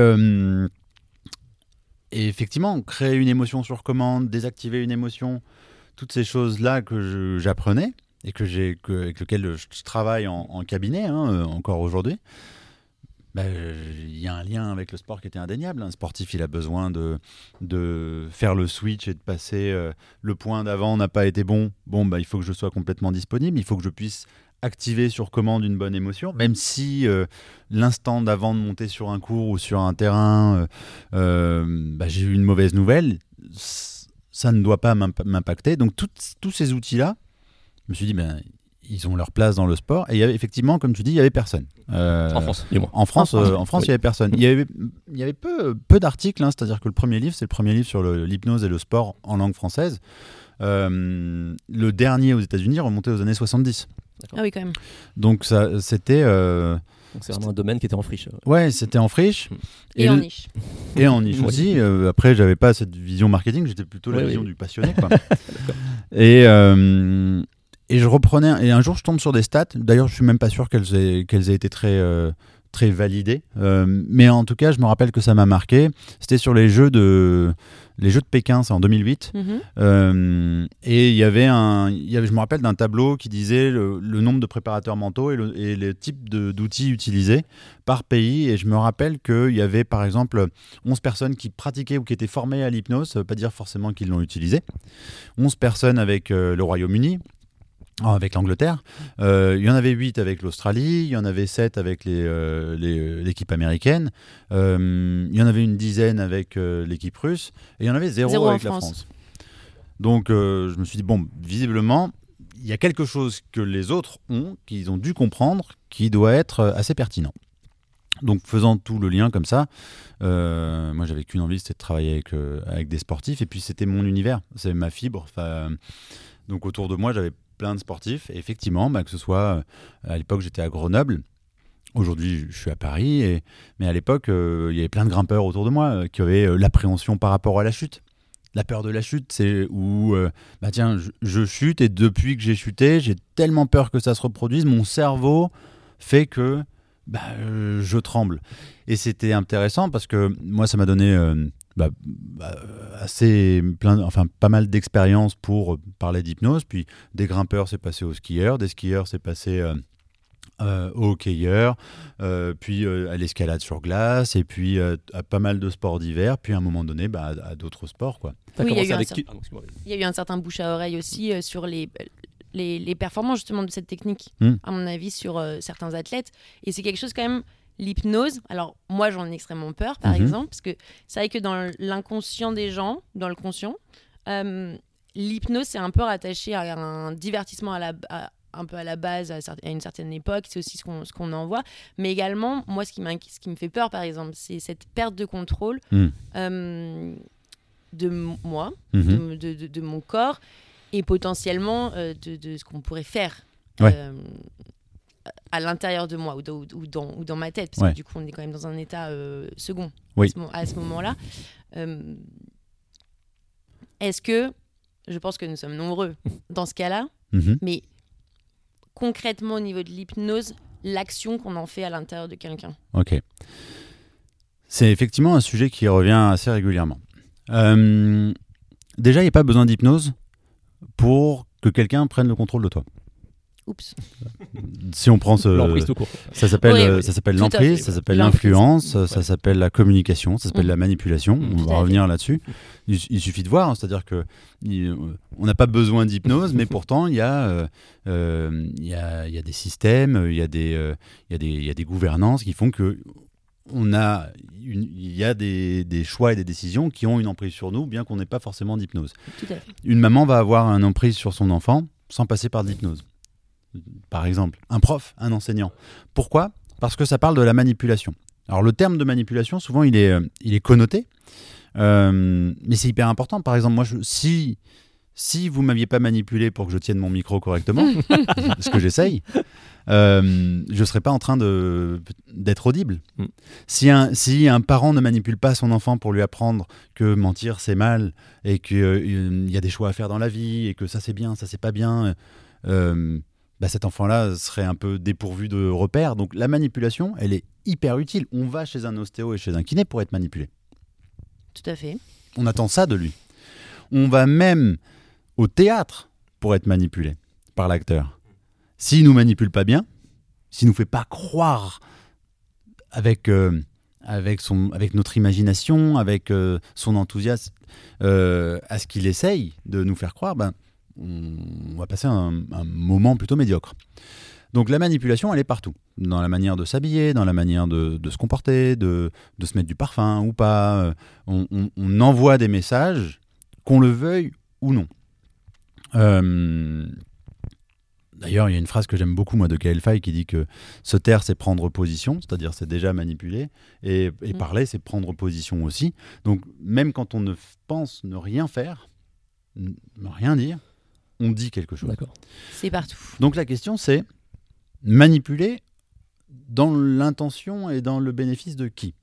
effectivement, créer une émotion sur commande, désactiver une émotion, toutes ces choses-là que j'apprenais et que j'ai, avec lesquelles je, travaille en, cabinet hein, euh, encore aujourd'hui, bah, il y a un lien avec le sport qui était indéniable. Un sportif, il a besoin de, de faire le switch et de passer euh, le point d'avant n'a pas été bon. Bon, bah, il faut que je sois complètement disponible. Il faut que je puisse activer sur commande une bonne émotion, même si euh, l'instant d'avant de monter sur un cours ou sur un terrain, bah, j'ai eu une mauvaise nouvelle. Ça ne doit pas m'imp- m'impacter. Donc, toutes- tous ces outils-là, je me suis dit, ben, ils ont leur place dans le sport. Et il y avait, effectivement, comme tu dis, il y avait personne. Euh, En France, dis-moi. En France, En France, euh, en France, oui. il y avait personne. Il y avait, il y avait peu, peu d'articles, hein, c'est-à-dire que le premier livre, c'est le premier livre sur le- l'hypnose et le sport en langue française. Euh, le dernier aux États-Unis remontait aux années 70. Ah oui, quand même. Donc ça, c'était, euh, Donc c'est vraiment un domaine qui était en friche. ouais, c'était en friche Et, en niche. et en niche aussi. Euh, après, j'avais pas cette vision marketing, j'étais plutôt la vision oui. du passionné. quoi. [laughs] et, euh, et je reprenais. Et un jour, je tombe sur des stats. D'ailleurs, je suis même pas sûr qu'elles aient, qu'elles aient été très, euh, très validées. Euh, mais en tout cas, je me rappelle que ça m'a marqué. C'était sur les jeux de, les jeux de Pékin, c'est en 2008. Mhm. Euh, et il y avait un, y avait, je me rappelle d'un tableau qui disait le, le nombre de préparateurs mentaux et le, et les types d'outils utilisés par pays. Et je me rappelle qu'il y avait par exemple 11 personnes qui pratiquaient ou qui étaient formées à l'hypnose. Ça ne veut pas dire forcément qu'ils l'ont utilisé. 11 personnes avec euh, le Royaume-Uni. Ah, Avec l'Angleterre, Euh, il y en avait 8 avec l'Australie, il y en avait 7 avec euh, les- l'équipe américaine, Euh, il y en avait une dizaine avec euh, l'équipe russe, et il y en avait zéro, Zéro en avec la France. France. Donc euh, je me suis dit, bon, visiblement, il y a quelque chose que les autres ont, qu'ils ont dû comprendre, qui doit être euh, assez pertinent. Donc faisant tout le lien comme ça, euh, moi j'avais qu'une envie, c'était de travailler avec, euh, avec des sportifs, et puis c'était mon univers, c'est ma fibre. Euh, donc autour de moi j'avais plein de sportifs, effectivement, bah, que ce soit, euh, à l'époque j'étais à Grenoble, Aujourd'hui, je suis à Paris, et, mais à l'époque, euh, il y avait plein de grimpeurs autour de moi euh, qui avaient l'appréhension par rapport à la chute. La peur de la chute, c'est où, bah tiens, je, je chute et depuis que j'ai chuté, j'ai tellement peur que ça se reproduise, mon cerveau fait que bah, je tremble. Et c'était intéressant parce que moi, ça m'a donné bah, bah, assez plein, enfin pas mal d'expérience pour parler d'hypnose. Puis des grimpeurs, c'est passé aux skieurs, des skieurs, c'est passé euh, euh, aux hockeyeurs, euh, puis euh, à l'escalade sur glace, et puis euh, à pas mal de sports d'hiver, puis à un moment donné, bah, à, à d'autres sports. Quoi. Oui, il y a eu un avec certain- qui? Pardon, excuse-moi. Il y a eu un certain bouche à oreille aussi euh, sur les, les, les performances justement de cette technique, Hmm. à mon avis, sur euh, certains athlètes. Et c'est quelque chose quand même, l'hypnose. Alors moi, j'en ai extrêmement peur, par Mhm. exemple, parce que c'est vrai que dans l'inconscient des gens, dans le conscient, euh, l'hypnose c'est un peu rattaché à un divertissement à la à- un peu à la base à, une certaine époque, c'est aussi ce qu'on qu'on en voit. Mais également, moi, ce qui, ce qui me fait peur, par exemple, c'est cette perte de contrôle Hmm. euh, de moi, Mhm. de, de- de- de mon corps et potentiellement euh, de, de ce qu'on pourrait faire Ouais. À l'intérieur de moi ou, dans- ou dans, ou dans ma tête, parce Ouais. que du coup on est quand même dans un état euh, second Oui. à ce, mo- à ce moment-là. Euh, Est-ce que, je pense que nous sommes nombreux [laughs] dans ce cas-là, Mhm. mais concrètement au niveau de l'hypnose, l'action qu'on en fait à l'intérieur de quelqu'un? Ok. C'est effectivement un sujet qui revient assez régulièrement. Euh, déjà, il n'y a pas besoin d'hypnose pour que quelqu'un prenne le contrôle de toi. Oups. Si on prend ce, L'emprise tout court. ça s'appelle, Oui, euh, oui. ça s'appelle l'emprise, ça L'emprise. l'influence, ça s'appelle la communication, ça s'appelle Mhm. la manipulation. Mhm. On Tout va revenir là-dessus. Il, il suffit de voir, hein, c'est-à-dire que il- euh, on n'a pas besoin d'hypnose, mais [laughs] pourtant il y a, euh, euh, il y a, il y a des systèmes, il y a des, euh, il y a des, il y a des gouvernances qui font que on a une- il y a des, des choix et des décisions qui ont une emprise sur nous, bien qu'on n'ait pas forcément d'hypnose. Une maman va avoir une emprise sur son enfant sans passer par de l'hypnose. Par exemple, un prof, un enseignant. Pourquoi? Parce que ça parle de la manipulation. Alors le terme de manipulation, souvent, il est, euh, il est connoté, euh, mais c'est hyper important. Par exemple, moi, je, si, si vous m'aviez pas manipulé pour que je tienne mon micro correctement, [laughs] ce que j'essaye, euh, je ne serais pas en train d'être audible. Mm. Si, un, si un parent ne manipule pas son enfant pour lui apprendre que mentir c'est mal et qu'il y a des choix à faire dans la vie et que ça c'est bien, ça c'est pas bien, euh, bah, cet enfant-là serait un peu dépourvu de repères. Donc la manipulation, elle est hyper utile. On va chez un ostéo et chez un kiné pour être manipulé. Tout à fait. On attend ça de lui. On va même au théâtre pour être manipulé par l'acteur. S'il nous manipule pas bien, s'il nous fait pas croire avec, euh, avec, son, avec notre imagination, avec euh, son enthousiasme euh, à ce qu'il essaye de nous faire croire, ben, on, va passer un, un moment plutôt médiocre. Donc la manipulation, elle est partout. Dans la manière de s'habiller, dans la manière de, de se comporter, de, de se mettre du parfum ou pas. Euh, On, on- on envoie des messages, qu'on le veuille ou non. Euh, D'ailleurs, il y a une phrase que j'aime beaucoup, moi, de Gaël Faye, qui dit que se taire, c'est prendre position, c'est-à-dire c'est déjà manipuler, et, et Mm. parler, c'est prendre position aussi. Donc, même quand on ne pense ne rien faire, ne rien dire, on dit quelque chose. D'accord. C'est partout. Donc, la question, c'est manipuler dans l'intention et dans le bénéfice de qui?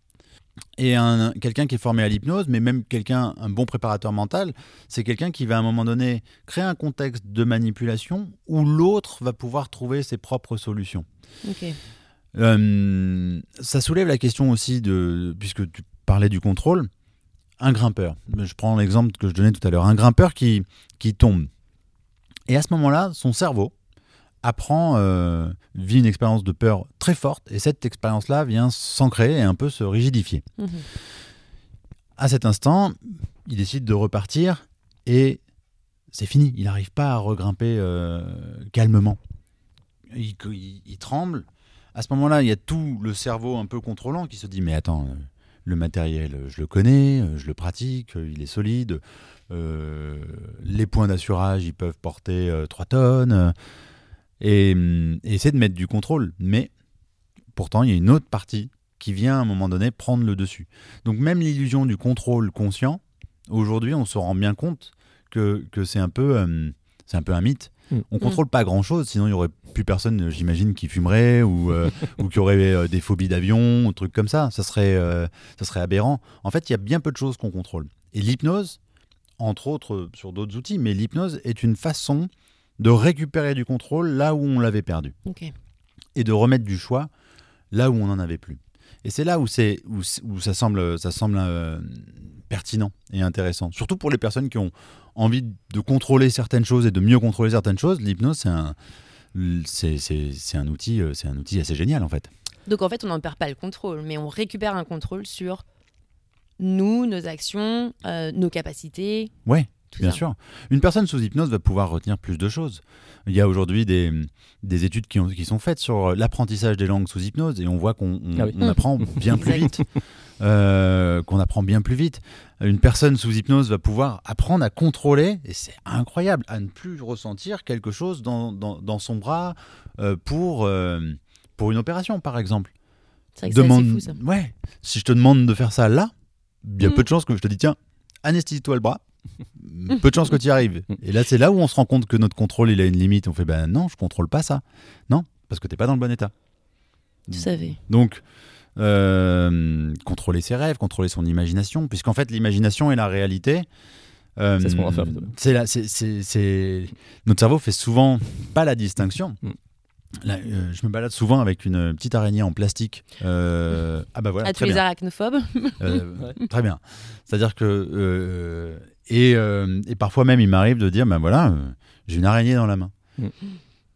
Et un, quelqu'un qui est formé à l'hypnose, mais même quelqu'un, un bon préparateur mental, c'est quelqu'un qui va à un moment donné créer un contexte de manipulation où l'autre va pouvoir trouver ses propres solutions. Euh, ça soulève la question aussi de, puisque tu parlais du contrôle, un grimpeur. Je prends l'exemple que je donnais tout à l'heure, un grimpeur qui, qui tombe. Et à ce moment-là, son cerveau apprend, euh, vit une expérience de peur très forte, et cette expérience-là vient s'ancrer et un peu se rigidifier. Mhm. À cet instant, il décide de repartir et c'est fini. Il n'arrive pas à regrimper euh, calmement. Il, il- il tremble. À ce moment-là, il y a tout le cerveau un peu contrôlant qui se dit Mais attends, euh, le matériel, je le connais, je le pratique, il est solide. Euh, les points d'assurage, ils peuvent porter 3 tonnes. euh, et, hum, et essaie de mettre du contrôle. Mais pourtant, il y a une autre partie qui vient à un moment donné prendre le dessus. Donc même l'illusion du contrôle conscient, aujourd'hui on se rend bien compte que, que c'est un, peu, euh, c'est un peu un mythe. Mm. On contrôle pas grand-chose, sinon il y aurait plus personne, euh, j'imagine, qui fumerait ou, euh, [laughs] ou qui aurait euh, des phobies d'avion ou trucs comme ça. Ça serait, euh, ça serait aberrant. En fait, il y a bien peu de choses qu'on contrôle. Et l'hypnose, entre autres euh, sur d'autres outils, mais l'hypnose est une façon de récupérer du contrôle là où on l'avait perdu et de remettre du choix là où on n'en avait plus. Et c'est là où, c'est, où, ça semble, ça semble euh, pertinent et intéressant. Surtout pour les personnes qui ont envie de contrôler certaines choses et de mieux contrôler certaines choses. L'hypnose, c'est un, c'est, c'est- c'est un, outil, euh, c'est un outil assez génial en fait. Donc en fait, on n'en perd pas le contrôle, mais on récupère un contrôle sur nous, nos actions, euh, nos capacités. Ouais, Tout Bien ça. sûr. Une personne sous hypnose va pouvoir retenir plus de choses. Il y a aujourd'hui des, des études qui, ont- qui sont faites sur l'apprentissage des langues sous hypnose et on voit qu'on on- Ah oui. apprend [laughs] bien plus vite. Euh, qu'on apprend bien plus vite. Une personne sous hypnose va pouvoir apprendre à contrôler, et c'est incroyable, à ne plus ressentir quelque chose dans, dans, dans son bras euh, pour, euh, pour une opération, par exemple. C'est vrai que c'est assez Demande, fou ça. ouais, si je te demande de faire ça là, il y a Mm. peu de chances que je te dis tiens, anesthésie-toi le bras. peu de chances que tu y arrives. Et là, c'est là où on se rend compte que notre contrôle, il a une limite. On fait ben non, je contrôle pas ça. Non, parce que t'es pas dans le bon état. Tu savais. Donc, euh, contrôler ses rêves, contrôler son imagination, puisqu'en fait, l'imagination et la réalité. euh, C'est ce qu'on va faire, c'est Notre cerveau fait souvent pas la distinction. Mm. Là, euh, je me balade souvent avec une petite araignée en plastique. Euh, Ah bah voilà, à tous très les bien. arachnophobes? Euh, [laughs] Très bien. C'est-à-dire que euh, et, euh, et parfois même il m'arrive de dire ben voilà euh, j'ai une araignée dans la main. Mm.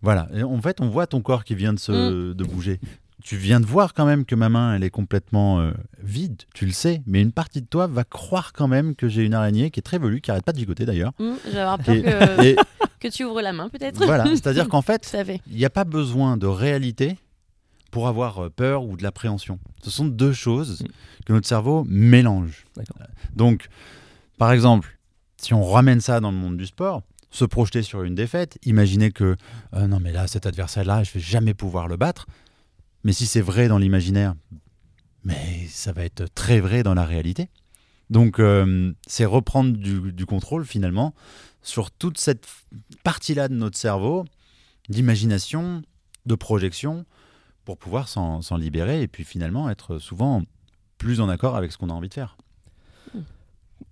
Voilà. Et en fait on voit ton corps qui vient de se de bouger. Tu viens de voir quand même que ma main elle est complètement euh, vide. Tu le sais. Mais une partie de toi va croire quand même que j'ai une araignée qui est très velue qui arrête pas de gigoter d'ailleurs. Je vais avoir peur Et, que, [laughs] et que tu ouvres la main peut-être. voilà. [laughs] C'est-à-dire qu'en fait il n'y a pas besoin de réalité pour avoir euh, peur ou de l'appréhension. Ce sont deux choses Mm. que notre cerveau mélange. D'accord. Donc, par exemple, si on ramène ça dans le monde du sport, se projeter sur une défaite, imaginer que euh, non mais là cet adversaire-là, je vais jamais pouvoir le battre. Mais si c'est vrai dans l'imaginaire, mais ça va être très vrai dans la réalité. Donc euh, c'est reprendre du, du contrôle finalement sur toute cette partie-là de notre cerveau, d'imagination, de projection, pour pouvoir s'en libérer et puis finalement être souvent plus en accord avec ce qu'on a envie de faire.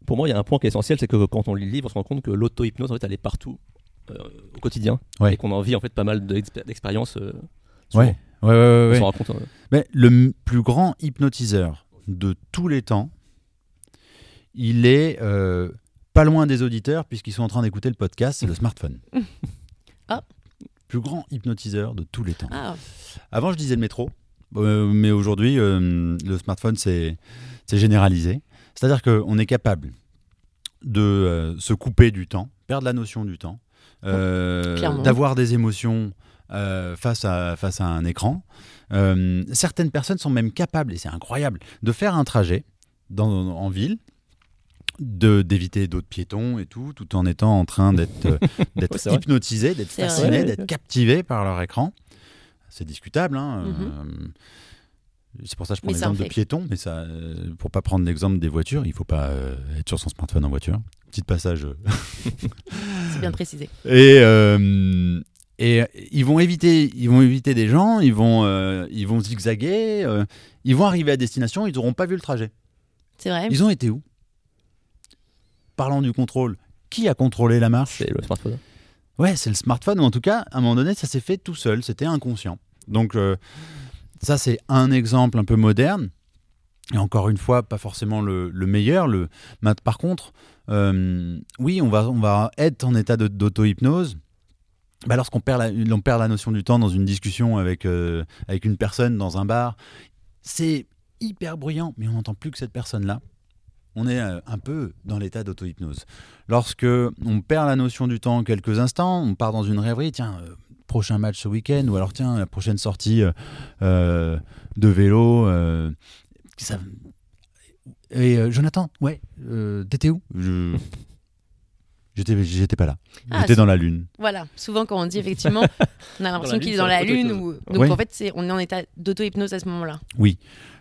Pour moi, il y a un point qui est essentiel, c'est que quand on lit le livre, on se rend compte que l'auto-hypnose, en fait, elle est partout, euh, au quotidien. Ouais. Et qu'on en vit, en fait, pas mal d'expé- d'expériences. euh. Ouais, ouais, ouais, ouais, On ouais. s'en rend compte, euh, Mais le plus grand hypnotiseur de tous les temps, il est euh, pas loin des auditeurs puisqu'ils sont en train d'écouter le podcast, c'est le smartphone. [laughs] Ah. Plus grand hypnotiseur de tous les temps. Ah, Avant, je disais le métro, euh, mais aujourd'hui, euh, le smartphone, c'est c'est généralisé. C'est-à-dire qu'on est capable de euh, se couper du temps, perdre la notion du temps, euh, d'avoir des émotions euh, face, à, face à un écran. Euh, certaines personnes sont même capables, et c'est incroyable, de faire un trajet dans, en ville, de d'éviter d'autres piétons et tout, tout en étant en train d'être euh, [laughs] d'être Ouais, hypnotisé, d'être fasciné, d'être captivé par leur écran. C'est discutable. Hein, Mhm. euh, c'est pour ça que je prends l'exemple de piétons, mais ça, euh, pour pas prendre l'exemple des voitures, il faut pas euh, être sur son smartphone en voiture. Petit passage. [laughs] C'est bien [laughs] précisé. et, et ils vont éviter, ils vont éviter des gens, ils vont, euh, ils vont zigzaguer, euh, ils vont arriver à destination, ils n'auront pas vu le trajet. C'est vrai. Ils ont été où? Parlant du contrôle, qui a contrôlé la marche? C'est le smartphone. Ouais, c'est le smartphone, ou en tout cas, à un moment donné, ça s'est fait tout seul, c'était inconscient. Donc, euh, ça, c'est un exemple un peu moderne. Et encore une fois, pas forcément le, le meilleur. Le... Par contre, euh, oui, on va, on va être en état d'auto-hypnose. Bah, Lorsqu'on perd, la, notion du temps dans une discussion avec, euh, avec une personne dans un bar, c'est hyper bruyant, mais on n'entend plus que cette personne-là. On est euh, un peu dans l'état d'auto-hypnose. Lorsque on perd la notion du temps quelques instants, on part dans une rêverie, tiens, euh, prochain match ce week-end, ou alors tiens, la prochaine sortie de vélo. Et Jonathan, ouais, t'étais où? J'étais, j'étais pas là. Ah, J'étais dans la lune. Voilà, souvent quand on dit effectivement, [laughs] on a l'impression qu'il est dans la lune. Ou... Donc Ouais. en fait, c'est, on est en état d'auto-hypnose à ce moment-là. Oui.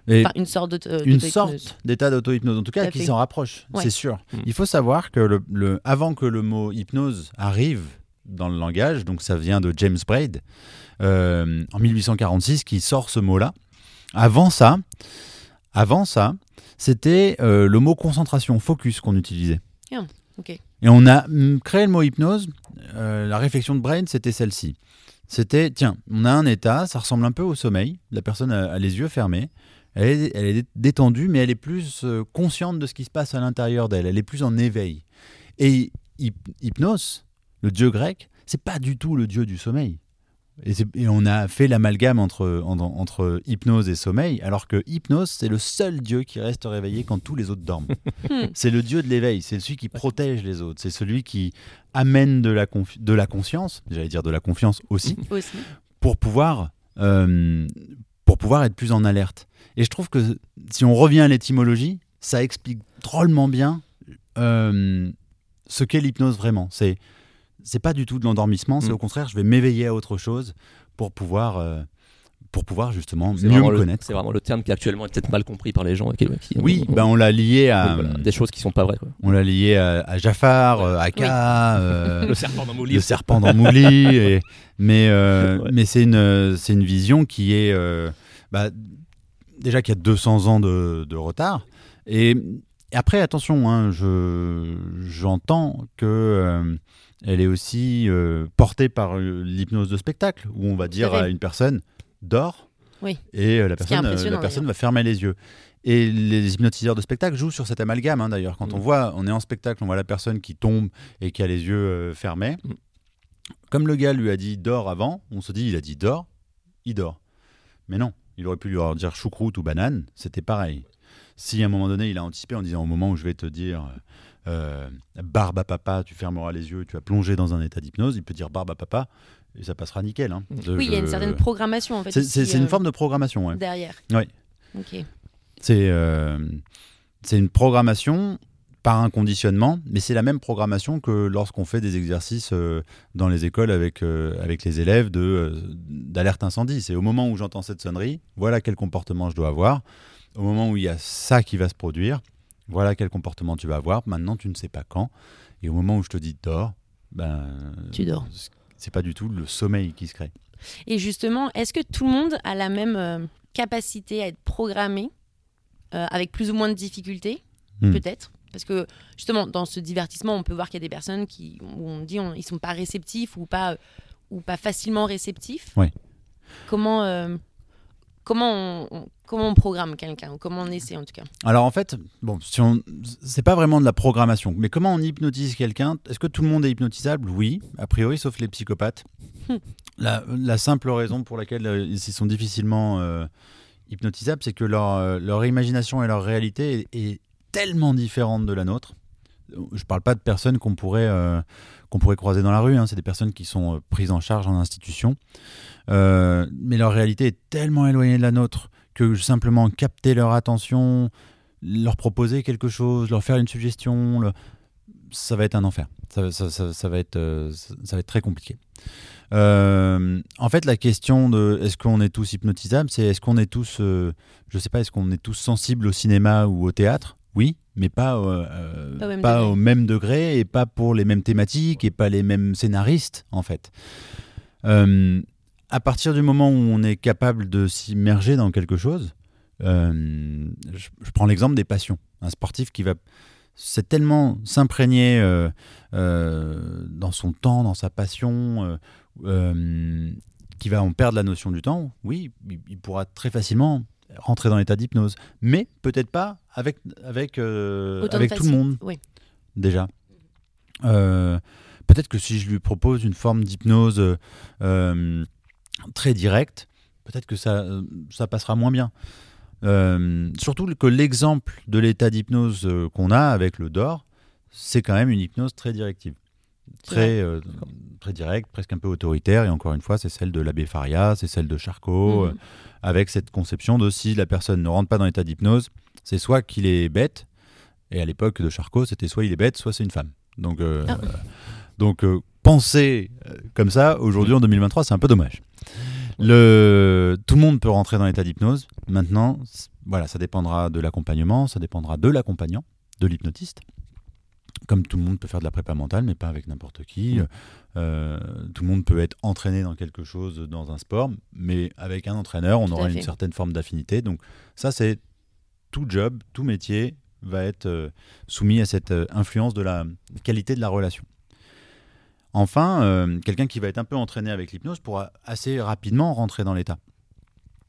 Et Enfin, une sorte d'auto- une d'auto-hypnose. sorte d'état d'auto-hypnose, en tout cas, qui s'en rapproche, Ouais. c'est sûr. Mm. Il faut savoir que le, le- avant que le mot hypnose arrive dans le langage, donc ça vient de James Braid, euh, en 1846, qui sort ce mot-là. Avant ça, avant ça, c'était euh, le mot concentration, focus qu'on utilisait. Ah, ok. Et on a mm, créé le mot hypnose. euh, la réflexion de Braid, c'était celle-ci. C'était, tiens, on a un état, ça ressemble un peu au sommeil. La personne a, les yeux fermés. Elle est, elle est détendue, mais elle est plus euh, consciente de ce qui se passe à l'intérieur d'elle. Elle est plus en éveil. Et hyp- Hypnos, le dieu grec, c'est pas du tout le dieu du sommeil. Et, on a fait l'amalgame entre, en- entre hypnose et sommeil, alors que Hypnos, c'est le seul dieu qui reste réveillé quand tous les autres dorment. [laughs] Hmm. c'est le dieu de l'éveil, c'est celui qui protège les autres, c'est celui qui amène de la, de la conscience, j'allais dire de la confiance aussi, [laughs] Aussi. pour pouvoir, euh, pour pouvoir être plus en alerte. Et je trouve que si on revient à l'étymologie, ça explique drôlement bien euh, ce qu'est l'hypnose vraiment. C'est c'est pas du tout de l'endormissement, c'est Mm. au contraire, je vais m'éveiller à autre chose pour pouvoir, euh, pour pouvoir justement mieux me le- connaître. C'est vraiment le terme qui actuellement est peut-être mal compris par les gens. qui- qui- Oui, on- ben on l'a lié à, voilà, des choses qui sont pas vraies. Quoi. on l'a lié à, à Jafar, euh, à Ka, euh, [laughs] Le serpent dans mon le serpent dans Mouli. et- mais euh, [laughs] Ouais. mais c'est une, c'est une vision qui est. bah, déjà qu'il y a 200 ans de, de retard. Et, après, attention, hein, je, j'entends que. Elle est aussi euh, portée par euh, l'hypnose de spectacle, où on va dire à une personne dors, Oui. et euh, la personne, la personne va fermer les yeux. Et les hypnotiseurs de spectacle jouent sur cet amalgame, hein, d'ailleurs. Quand Mm. on voit, on est en spectacle, on voit la personne qui tombe et qui a les yeux fermés. Mm. Comme le gars lui a dit dors avant, on se dit il a dit dors, il dort. Mais non, il aurait pu lui dire choucroute ou banane, c'était pareil. Si à un moment donné il a anticipé en disant au moment où je vais te dire euh, barbe à papa, tu fermeras les yeux, tu vas plonger dans un état d'hypnose, il peut dire barbe à papa et ça passera nickel. hein. Oui, il y a une certaine programmation en fait. C'est- une euh, forme de programmation, ouais. derrière. Ok. C'est euh, c'est une programmation par un conditionnement, mais c'est la même programmation que lorsqu'on fait des exercices euh, dans les écoles avec, euh, avec les élèves de, euh, d'alerte incendie. C'est au moment où j'entends cette sonnerie, voilà quel comportement je dois avoir. Au moment où il y a ça qui va se produire, voilà quel comportement tu vas avoir. Maintenant, tu ne sais pas quand. Et au moment où je te dis dors, ben, Tu dors. c'est pas du tout le sommeil qui se crée. Et justement, est-ce que tout le monde a la même euh, capacité à être programmé euh, avec plus ou moins de difficultés? Hmm. Peut-être parce que justement, dans ce divertissement, on peut voir qu'il y a des personnes qui, où on dit, on, ils sont pas réceptifs ou pas, ou pas facilement réceptifs. Ouais. Comment, euh, comment, on, on- comment on programme quelqu'un ou comment on essaie en tout cas. Alors en fait, bon, si on, c'est pas vraiment de la programmation, mais comment on hypnotise quelqu'un? Est-ce que tout le monde est hypnotisable? Oui, a priori, sauf les psychopathes. Hmm. [laughs] La, la simple raison pour laquelle euh, ils sont difficilement euh, hypnotisables, c'est que leur, euh, leur imagination et leur réalité est, est tellement différente de la nôtre. Je parle pas de personnes qu'on pourrait, euh, qu'on pourrait croiser dans la rue, hein, c'est des personnes qui sont euh, prises en charge en institution. Euh, mais leur réalité est tellement éloignée de la nôtre que simplement capter leur attention, leur proposer quelque chose, leur faire une suggestion, ça va être un enfer. Ça, va, être, ça, va être très compliqué. En fait, la question de est-ce qu'on est tous hypnotisables, c'est est-ce qu'on est tous, je sais pas, est-ce qu'on est tous sensibles au cinéma ou au théâtre? Oui, mais pas, euh, euh, Pas au même pas degré. au même degré et pas pour les mêmes thématiques et pas les mêmes scénaristes, en fait. Euh, à partir du moment où on est capable de s'immerger dans quelque chose, euh, je, je prends l'exemple des passions. Un sportif qui va c'est tellement s'imprégner dans son temps, dans sa passion, qui va en perdre la notion du temps, oui, il, il pourra très facilement rentrer dans l'état d'hypnose. Mais peut-être pas avec, avec, euh, avec tout le monde, Oui. déjà. Euh, peut-être que si je lui propose une forme d'hypnose euh, très directe, peut-être que ça, ça passera moins bien. Surtout que l'exemple de l'état d'hypnose qu'on a avec le DOR, c'est quand même une hypnose très directive. Très, euh, très directe, presque un peu autoritaire. Et encore une fois, c'est celle de l'abbé Faria, c'est celle de Charcot, Mhm. euh, avec cette conception de si la personne ne rentre pas dans l'état d'hypnose, c'est soit qu'il est bête, et à l'époque de Charcot, c'était soit il est bête, soit c'est une femme. Donc, euh, Ah. donc euh, penser euh, comme ça, aujourd'hui en 2023, c'est un peu dommage. Le... Tout le monde peut rentrer dans l'état d'hypnose. Maintenant, voilà, ça dépendra de l'accompagnement, ça dépendra de l'accompagnant, de l'hypnotiste. Comme tout le monde peut faire de la prépa mentale, mais pas avec n'importe qui. Mm. Euh, tout le monde peut être entraîné dans quelque chose, dans un sport, mais avec un entraîneur, on Tout aura une certaine forme d'affinité. Donc ça, c'est tout job, tout métier va être euh, soumis à cette euh, influence de la qualité de la relation. Enfin, quelqu'un qui va être un peu entraîné avec l'hypnose pourra assez rapidement rentrer dans l'état.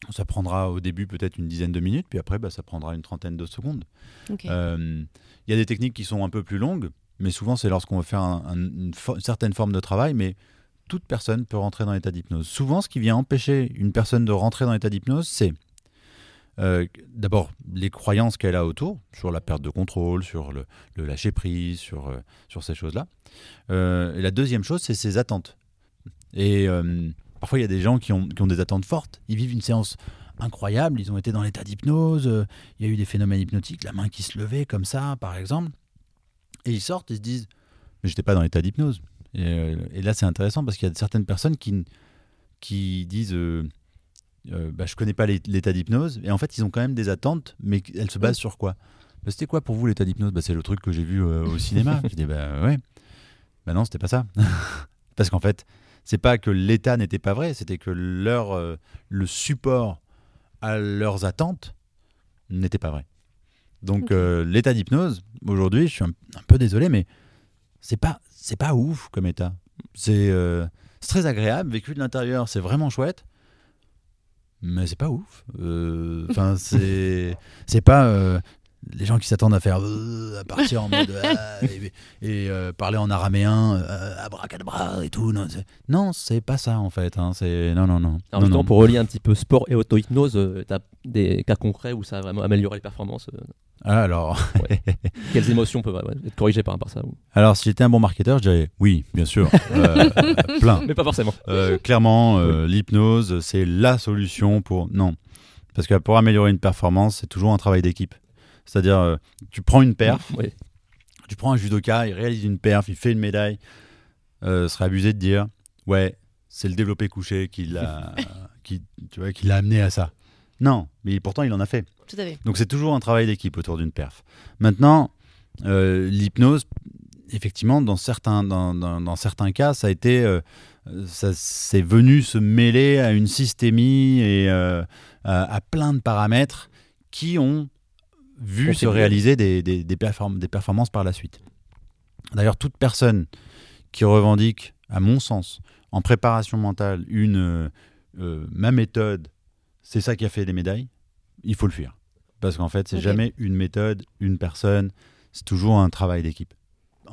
Ça prendra au début peut-être une dizaine de minutes, puis après, bah, ça prendra une trentaine de secondes. Ok. Euh, Il y a des techniques qui sont un peu plus longues, mais souvent c'est lorsqu'on veut faire un- un- une, certaine forme de travail, mais toute personne peut rentrer dans l'état d'hypnose. Souvent, ce qui vient empêcher une personne de rentrer dans l'état d'hypnose, c'est euh, d'abord les croyances qu'elle a autour, sur la perte de contrôle, sur le, le lâcher-prise, sur, euh, sur ces choses-là. Euh, et la deuxième chose, c'est ses attentes. Et parfois, il y a des gens qui ont, qui ont des attentes fortes. Ils vivent une séance incroyable, ils ont été dans l'état d'hypnose, euh, il y a eu des phénomènes hypnotiques, la main qui se levait comme ça, par exemple. Et ils sortent, ils se disent, mais j'étais pas dans l'état d'hypnose. Et, euh, et là, c'est intéressant parce qu'il y a certaines personnes qui, qui disent, euh, euh, bah, je connais pas l'é- l'état d'hypnose. Et en fait, ils ont quand même des attentes, mais elles se basent sur quoi? Bah, C'était quoi pour vous l'état d'hypnose? Bah, C'est le truc que j'ai vu au cinéma. [laughs] je dis, bah ouais. Bah non, c'était pas ça. [laughs] parce qu'en fait, c'est pas que l'état n'était pas vrai, c'était que leur, euh, le support à leurs attentes n'était pas vrai. Donc euh, l'état d'hypnose, aujourd'hui, je suis un, un peu désolé, mais c'est pas c'est pas ouf comme état. C'est euh, c'est très agréable, vécu de l'intérieur, c'est vraiment chouette, mais c'est pas ouf. Euh, [laughs] Enfin, c'est c'est pas les gens qui s'attendent à faire euh, à partir en mode [laughs] ah, et, et, euh, parler en araméen, euh, abracadabra et tout. Non, c'est- non, c'est pas ça en fait. hein, c'est non non non. Alors non, non. pour relier un petit peu sport et auto-hypnose, euh, t'as des cas concrets où ça a vraiment amélioré les performances euh, Ah, Alors [laughs] Quelles émotions peuvent ouais, être corrigées par rapport à ça ou- alors si j'étais un bon marketeur, je dirais oui, bien sûr, [laughs] euh, plein. Mais pas forcément. Euh, clairement, euh, l'hypnose, c'est la solution pour. Non. Parce que pour améliorer une performance, c'est toujours un travail d'équipe. C'est-à-dire, euh, tu prends une perf, Oui. tu prends un judoka, il réalise une perf, il fait une médaille. Euh, ce serait abusé de dire, ouais, c'est le développé couché qui l'a, [laughs] qui, tu vois, qui l'a amené à ça. Non, mais pourtant il en a fait. Tout à fait. Donc c'est toujours un travail d'équipe autour d'une perf. Maintenant, euh, l'hypnose, effectivement, dans certains, dans, dans- dans certains cas, ça a été, euh, ça c'est venu se mêler à une systémie et euh, à, à plein de paramètres qui ont vu se réaliser des, des, des perform- des performances par la suite. D'ailleurs, toute personne qui revendique, à mon sens, en préparation mentale, une euh, euh, ma méthode, c'est ça qui a fait des médailles, il faut le fuir. Parce qu'en fait, c'est jamais une méthode, une personne, c'est toujours un travail d'équipe.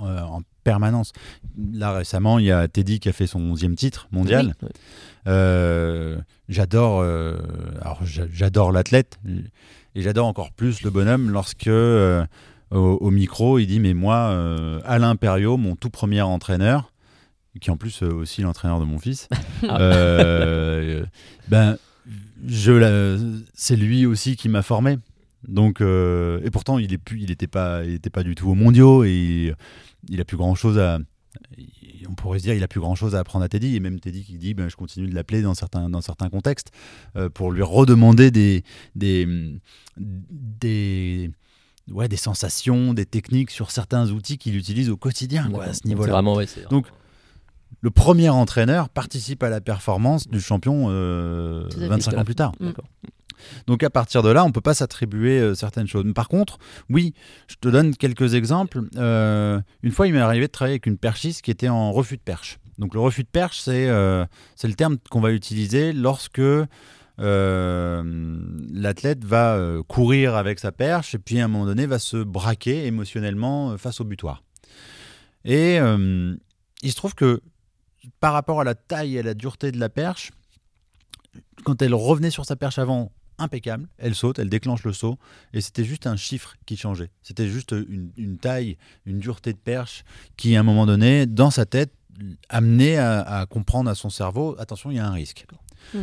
Euh, en permanence. Là, récemment, il y a Teddy qui a fait son 11e titre mondial. Oui. Euh, euh, j'adore l'athlète et j'adore encore plus le bonhomme lorsque euh, au, au micro il dit mais moi euh, Alain Perriot mon tout premier entraîneur qui en plus euh, aussi l'entraîneur de mon fils [laughs] Ah. euh, ben je c'est lui aussi qui m'a formé Donc, et pourtant, il est plus, il était pas, il était pas du tout au mondiaux et il, il a plus grand chose à. On pourrait se dire, il a plus grand chose à apprendre à Teddy et même Teddy qui dit, ben, je continue de l'appeler dans certains, dans certains contextes euh, pour lui redemander des, des, des, ouais, des sensations, des techniques sur certains outils qu'il utilise au quotidien, quoi, à ce niveau-là. Vraiment, ouais, Donc, Le premier entraîneur participe à la performance du champion euh, Tout à fait. 25 ans plus tard. Mm. Donc à partir de là, on peut pas s'attribuer euh, certaines choses. Par contre, oui, je te donne quelques exemples. Euh, une fois, il m'est arrivé de travailler avec une perchiste qui était en refus de perche. Donc le refus de perche, c'est euh, le terme qu'on va utiliser lorsque l'athlète va courir avec sa perche et puis à un moment donné va se braquer émotionnellement face au butoir. Et il se trouve que par rapport à la taille et à la dureté de la perche, quand elle revenait sur sa perche avant, impeccable, elle saute, elle déclenche le saut, et c'était juste un chiffre qui changeait. C'était juste une, une taille, une dureté de perche qui, à un moment donné, dans sa tête, amenait à, à comprendre à son cerveau, attention, il y a un risque. Hmm.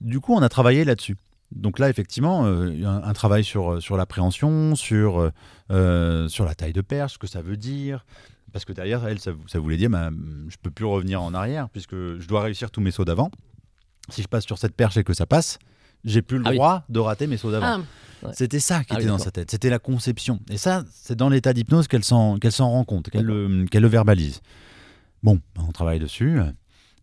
Du coup, on a travaillé là-dessus. Donc là, effectivement, euh, un, un travail sur, sur l'appréhension, sur, euh, sur la taille de perche, ce que ça veut dire. Parce que derrière, elle, ça, ça voulait dire, bah, je peux plus revenir en arrière, puisque je dois réussir tous mes sauts d'avant. Si je passe sur cette perche et que ça passe, j'ai plus le Ah oui. droit de rater mes sauts d'avant. Ah, C'était ça qui Ah oui, était dans sa tête. C'était la conception. Et ça, c'est dans l'état d'hypnose qu'elle s'en rend compte, qu'elle le, qu'elle le verbalise. Bon, ben, on travaille dessus.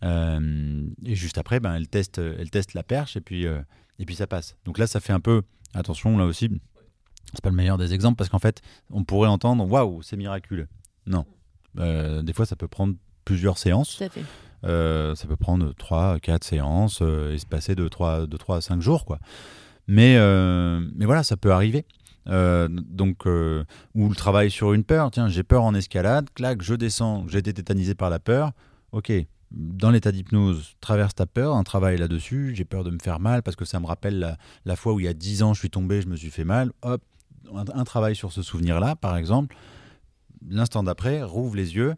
euh, et juste après, ben, elle, teste, elle teste la perche et puis, euh, et puis ça passe. Donc là, ça fait un peu. Attention, là aussi, c'est pas le meilleur des exemples parce qu'en fait, on pourrait entendre Waouh, c'est miraculeux. Non. Euh, des fois, ça peut prendre plusieurs séances. tout à fait. Euh, ça peut prendre 3, 4 séances euh, et se passer de 3, de 3 à 5 jours. Quoi. Mais, euh, mais voilà, ça peut arriver. Donc, ou le travail sur une peur. Tiens, j'ai peur en escalade, clac, je descends, j'ai été tétanisé par la peur. Ok, dans l'état d'hypnose, traverse ta peur, un travail là-dessus. J'ai peur de me faire mal parce que ça me rappelle la, la fois où il y a 10 ans, je suis tombé, je me suis fait mal. Hop, un, travail sur ce souvenir-là, par exemple. L'instant d'après, rouvre les yeux,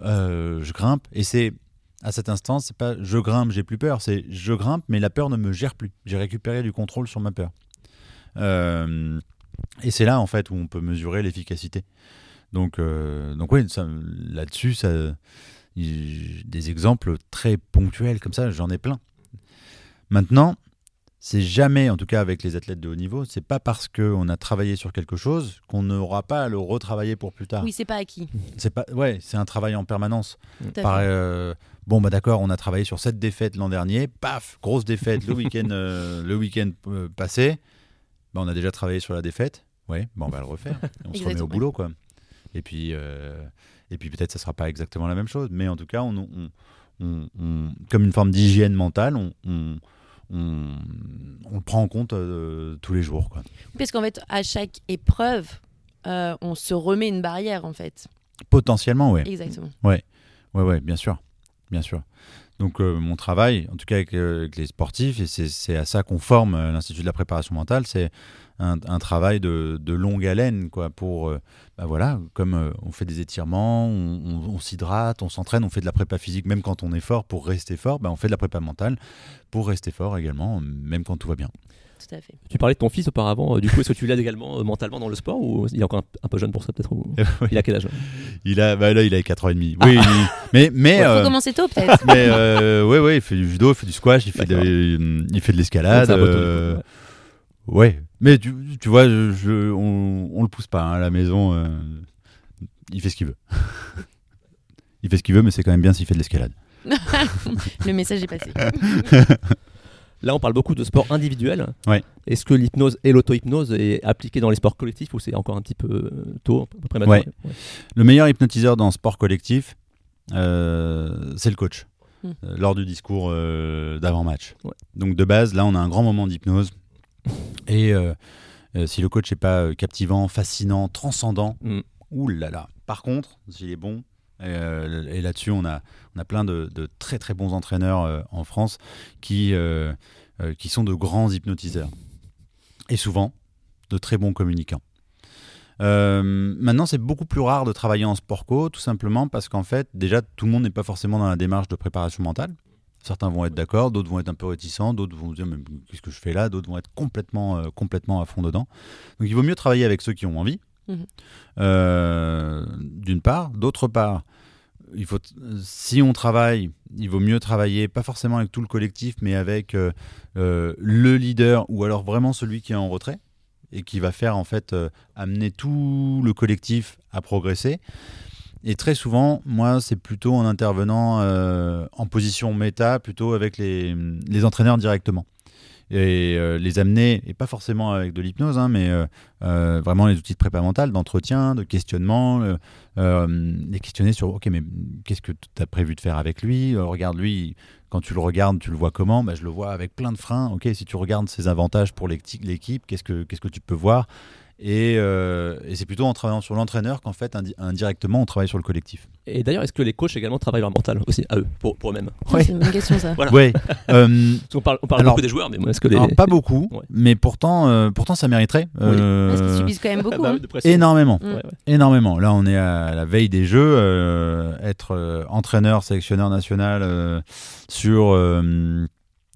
je grimpe et c'est à cet instant, c'est pas je grimpe, j'ai plus peur, c'est je grimpe, mais la peur ne me gère plus. J'ai récupéré du contrôle sur ma peur. Euh, et c'est là en fait où on peut mesurer l'efficacité. Donc, euh, donc oui, là-dessus, des exemples très ponctuels comme ça, j'en ai plein. Maintenant, c'est jamais, en tout cas avec les athlètes de haut niveau, c'est pas parce qu'on a travaillé sur quelque chose qu'on n'aura pas à le retravailler pour plus tard. Oui, c'est pas acquis. C'est pas, ouais, c'est un travail en permanence. Par, euh, bon, bah d'accord, on a travaillé sur cette défaite l'an dernier. Paf, grosse défaite le week-end [laughs] euh, le week-end euh, passé. Bah, on a déjà travaillé sur la défaite. Ouais, bah, on va le refaire. [laughs] On se remet au boulot, quoi. Et puis, euh, et puis peut-être ça sera pas exactement la même chose, mais en tout cas, on, on- on- on- comme une forme d'hygiène mentale, on, on, le prend en compte euh, tous les jours, quoi. Parce qu'en fait, à chaque épreuve, on se remet une barrière, en fait. Potentiellement, ouais. Exactement. Ouais, ouais, bien sûr, bien sûr. Donc euh, mon travail, en tout cas avec, euh, les sportifs, et c'est à ça qu'on forme euh, l'Institut de la préparation mentale, c'est un, travail de, longue haleine, quoi, pour, bah voilà, comme on fait des étirements, on s'hydrate, on s'entraîne, on fait de la prépa physique, même quand on est fort, pour rester fort, bah, on fait de la prépa mentale pour rester fort également, même quand tout va bien. Tout à fait. Tu parlais de ton fils auparavant. euh, du coup, est-ce que tu l'aides également euh, mentalement dans le sport ou il est encore un, un peu jeune pour ça peut-être ou- Il a quel âge Il a, bah là, il a 4 ans et demi. Oui, il- mais, mais, Il faut euh, commencer tôt, peut-être. mais euh, ouais, ouais, il fait du judo, il fait du squash, il fait, de, il fait de l'escalade. euh, ouais. Ouais, mais tu, tu vois, je, je- on, on le pousse pas hein, à la maison. euh, il fait ce qu'il veut. [laughs] il fait ce qu'il veut, mais c'est quand même bien s'il fait de l'escalade. [laughs] Le message est passé. [laughs] Là, on parle beaucoup de sport individuel. Ouais. Est-ce que l'hypnose et l'auto-hypnose est appliquée dans les sports collectifs ou c'est encore un petit peu euh, tôt, un peu prématuré Ouais. Le meilleur hypnotiseur dans le sport collectif, euh, c'est le coach, Hmm. euh, lors du discours euh, d'avant-match. Ouais. Donc de base, là, on a un grand moment d'hypnose. [laughs] Et euh, euh, si le coach n'est pas captivant, fascinant, transcendant, Mm. ouh là là. Par contre, s'il est bon, euh, et là-dessus, on a, on a plein de, très très bons entraîneurs euh, en France qui, euh, qui sont de grands hypnotiseurs. Et souvent, de très bons communicants. Maintenant, c'est beaucoup plus rare de travailler en sport co, tout simplement parce qu'en fait, déjà, tout le monde n'est pas forcément dans la démarche de préparation mentale. Certains vont être d'accord, d'autres vont être un peu réticents, d'autres vont dire mais qu'est-ce que je fais là, d'autres vont être complètement, complètement à fond dedans. Donc il vaut mieux travailler avec ceux qui ont envie, Mhm. euh, d'une part. D'autre part, si on travaille, il vaut mieux travailler pas forcément avec tout le collectif, mais avec euh, euh, le leader ou alors vraiment celui qui est en retrait et qui va faire en fait amener tout le collectif à progresser. Et très souvent, moi, c'est plutôt en intervenant en position méta, plutôt avec les entraîneurs directement. Et euh, les amener, et pas forcément avec de l'hypnose, hein, mais euh, euh, vraiment les outils de prépa mentale, d'entretien, de questionnement, les questionner sur, ok, mais qu'est-ce que tu as prévu de faire avec lui? Regarde lui, quand tu le regardes, tu le vois comment? Bah, Je le vois avec plein de freins. Ok, si tu regardes ses avantages pour l'équi- l'équipe, qu'est-ce que, qu'est-ce que tu peux voir? Et, c'est plutôt en travaillant sur l'entraîneur qu'en fait, indi- indirectement, on travaille sur le collectif. Et d'ailleurs, est-ce que les coachs également travaillent leur mental aussi, à eux, pour, pour eux-mêmes Ouais, C'est une bonne question ça. Voilà. Ouais. [laughs] euh, Parce qu'on parle, on parle Alors- beaucoup des joueurs, mais moi, est-ce que les. alors, pas [laughs] beaucoup, Ouais. mais pourtant, euh, pourtant ça mériterait. euh, Parce qu'ils subissent quand même beaucoup. [laughs] bah, hein. de pression. énormément. Ouais, ouais. Énormément. Là, on est à la veille des Jeux. euh, être euh, entraîneur, sélectionneur national euh, sur, euh,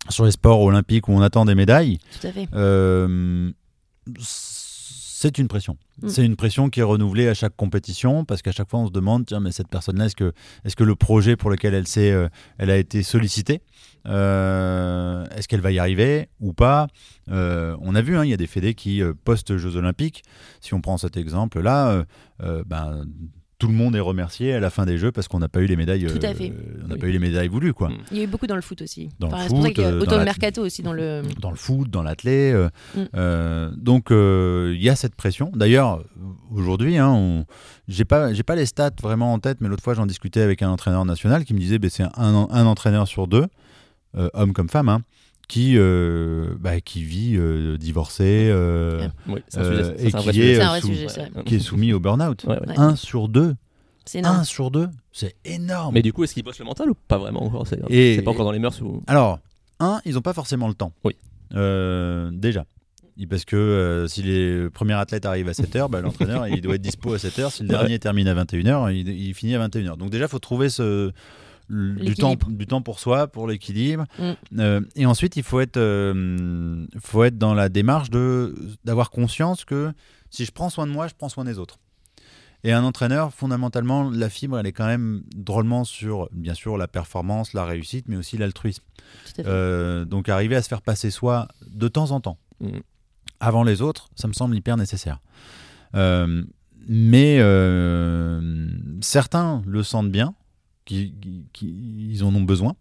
sur les sports olympiques où on attend des médailles, Tout à fait. C'est une pression. Mm. C'est une pression qui est renouvelée à chaque compétition parce qu'à chaque fois, on se demande tiens, mais cette personne-là, est-ce que, est que le projet pour lequel elle, s'est, euh, elle a été sollicitée, euh, est-ce qu'elle va y arriver ou pas? Euh, On a vu, hein, il y a des fédés qui, euh, post-Jeux Olympiques, si on prend cet exemple-là, euh, euh, ben, tout le monde est remercié à la fin des Jeux parce qu'on n'a pas eu les médailles. Tout à euh, fait. on n'a Oui. pas eu les médailles voulues, quoi. Il y a eu beaucoup dans le foot aussi. Dans le c'est pour ça foot, y a euh, autant de mercato aussi dans le. dans le foot, dans l'athlé. euh, Mm. euh, donc il y a cette pression. D'ailleurs, aujourd'hui, hein, on- j'ai pas, j'ai pas les stats vraiment en tête, mais l'autre fois j'en discutais avec un entraîneur national qui me disait, ben, c'est un, un entraîneur sur deux, homme comme femme, hein, qui, euh, bah, qui vit euh, divorcé, euh, Oui, euh, sujet, et qui est, sujet, qui est soumis au burn-out. Ouais, ouais. Ouais. Un sur deux, C'est énorme. un sur deux, c'est énorme. Mais du coup, est-ce qu'ils bossent le mental ou pas vraiment encore C'est Et- c'est pas encore dans les mœurs ou... Alors, un, ils n'ont pas forcément le temps. Oui. Euh, déjà. Parce que euh, si les premiers athlètes arrivent à 7h, bah, l'entraîneur il doit être dispo à 7h. Si le Ouais. dernier termine à 21h, il, il finit à 21h. Donc déjà, il faut trouver ce, du, temps, L'équilibre. du temps pour soi, pour l'équilibre. Mm. Euh, et ensuite, il faut être, euh, faut être dans la démarche de- d'avoir conscience que si je prends soin de moi, je prends soin des autres. Et un entraîneur, fondamentalement, la fibre, elle est quand même drôlement sur, bien sûr, la performance, la réussite, mais aussi l'altruisme. Euh, donc arriver à se faire passer soi de temps en temps, Mm. avant les autres, ça me semble hyper nécessaire. Euh, mais euh, certains le sentent bien, qui, ils en ont besoin.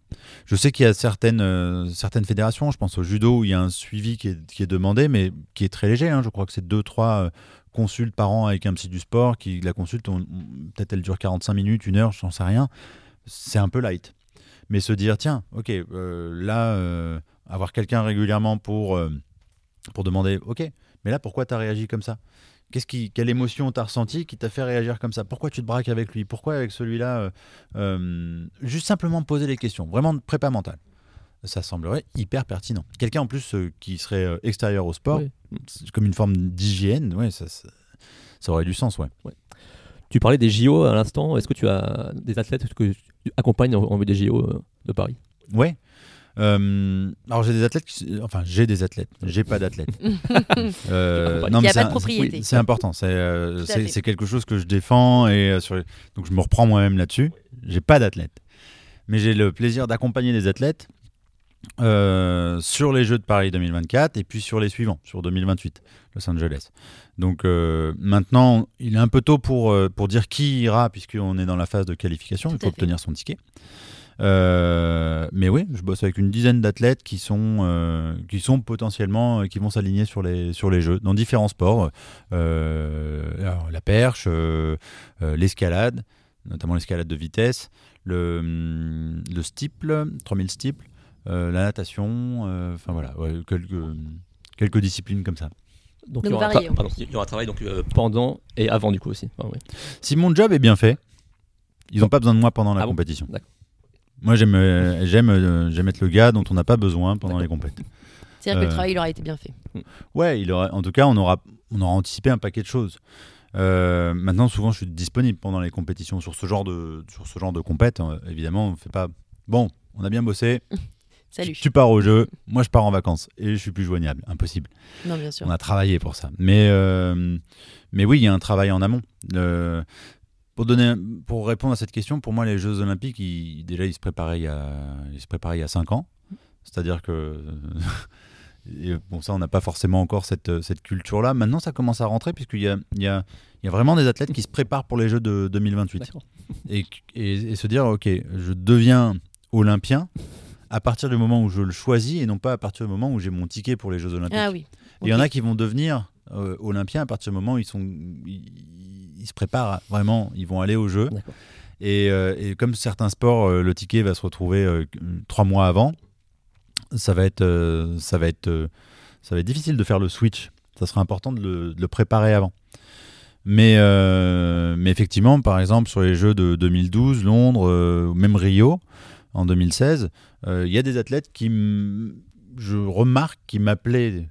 Je sais qu'il y a certaines, euh, certaines fédérations, je pense au judo, où il y a un suivi qui est, qui est demandé, mais qui est très léger. hein. Je crois que c'est 2-3 consultes par an avec un psy du sport. Qui, la consulte, on- on- peut-être elle dure 45 minutes, une heure, j'en sais rien. C'est un peu light. Mais se dire, tiens, ok, euh, là, euh, avoir quelqu'un régulièrement pour, euh, pour demander, ok, mais là, pourquoi tu as réagi comme ça? Qu'est-ce qui, quelle émotion t'as ressenti qui t'a fait réagir comme ça? Pourquoi tu te braques avec lui? Pourquoi avec celui-là euh, euh, Juste simplement poser les questions, vraiment de prépa mentale. Ça semblerait hyper pertinent. Quelqu'un en plus euh, qui serait extérieur au sport, Oui. comme une forme d'hygiène, ouais, ça, ça, ça aurait du sens, ouais. Tu parlais des JO à l'instant. Est-ce que tu as des athlètes que tu accompagnes en, en vue des JO de Paris? Ouais. Euh, alors j'ai des athlètes, qui- enfin j'ai des athlètes, j'ai pas d'athlètes. [laughs] Euh, Il y a non, mais pas c'est de un- propriété. C'est important, c'est euh, c'est- quelque chose que je défends et euh, sur les- donc je me reprends moi-même là-dessus. J'ai pas d'athlètes, mais j'ai le plaisir d'accompagner des athlètes euh, sur les Jeux de Paris 2024 et puis sur les suivants, sur 2028, Los Angeles. Donc euh, maintenant, il est un peu tôt pour, pour dire qui ira, puisqu'on est dans la phase de qualification, Tout il faut obtenir son ticket. Euh, mais oui, je bosse avec une dizaine d'athlètes qui sont euh, qui sont potentiellement euh, qui vont s'aligner sur les sur les jeux dans différents sports, Euh, alors, la perche, euh, euh, l'escalade, notamment l'escalade de vitesse, le le steeple, 3000 steeple, euh, la natation, euh, enfin voilà, ouais, quelques quelques disciplines comme ça. donc, Donc il, y aura varié. pardon, il y aura un travail donc, euh, pendant et avant du coup aussi. Ah, ouais. Si mon job est bien fait, ils n'ont pas besoin de moi pendant la Ah bon compétition. D'accord. Moi, j'aime, euh, j'aime, euh, j'aime être le gars dont on n'a pas besoin pendant les compétitions. C'est-à-dire que Euh, le travail il aura été bien fait. Ouais, il aurait, en tout cas, on aura, on aura anticipé un paquet de choses. Euh, maintenant, souvent, je suis disponible pendant les compétitions sur ce genre de, sur ce genre de compète. euh, évidemment, on fait pas. Bon, on a bien bossé. [laughs] Salut. Tu pars au jeu, moi je pars en vacances et je suis plus joignable. Impossible. Non, bien sûr. On a travaillé pour ça. Mais, euh, mais oui, il y a un travail en amont. Euh, pour, donner, pour répondre à cette question, pour moi, les Jeux Olympiques, ils- déjà, ils se préparaient il y a, ils se préparaient il y a 5 ans. C'est-à-dire que. [laughs] et bon, ça, on n'a pas forcément encore cette, cette culture-là. Maintenant, ça commence à rentrer, puisqu'il y a, il y, a, il y a vraiment des athlètes qui se préparent pour les Jeux de 2028 D'accord. et, et- et se dire ok je deviens olympien à partir du moment où je le choisis et non pas à partir du moment où j'ai mon ticket pour les Jeux Olympiques. Ah oui. Il y en a qui vont devenir euh, olympiens à partir du moment où ils sont ils, ils se préparent vraiment ils vont aller aux Jeux D'accord. et, euh, et comme certains sports euh, le ticket va se retrouver trois mois avant ça va être ça va être ça va être difficile de faire le switch. Ça sera important de le, de le préparer avant. Mais, mais effectivement, par exemple, sur les Jeux de 2012, Londres, ou même Rio, en 2016, euh, il y a des athlètes qui, je remarque, qui m'appelaient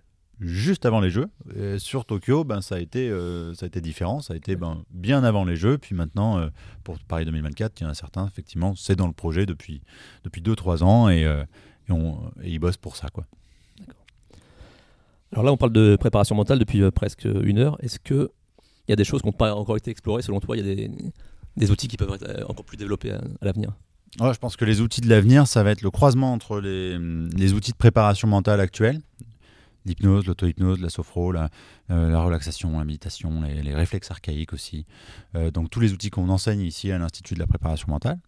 juste avant les Jeux. Et sur Tokyo, ben, ça, a été, euh, ça a été différent, ça a été ben, bien avant les Jeux. Puis maintenant, euh, pour Paris 2024, il y en a certains, effectivement, c'est dans le projet depuis 2-3 depuis deux, trois ans et, euh, et, on- et ils bossent pour ça. Quoi. Alors là, on parle de préparation mentale depuis presque une heure. Est-ce que il y a des choses qui n'ont pas encore été explorées? Selon toi Il y a des, des outils qui peuvent être encore plus développés à, à l'avenir? Ouais, je pense que les outils de l'avenir, ça va être le croisement entre les, les outils de préparation mentale actuels, l'hypnose, l'auto-hypnose, la sophro, la, euh, la relaxation, la méditation, les, réflexes archaïques aussi. Euh, donc tous les outils qu'on enseigne ici à l'Institut de la préparation mentale.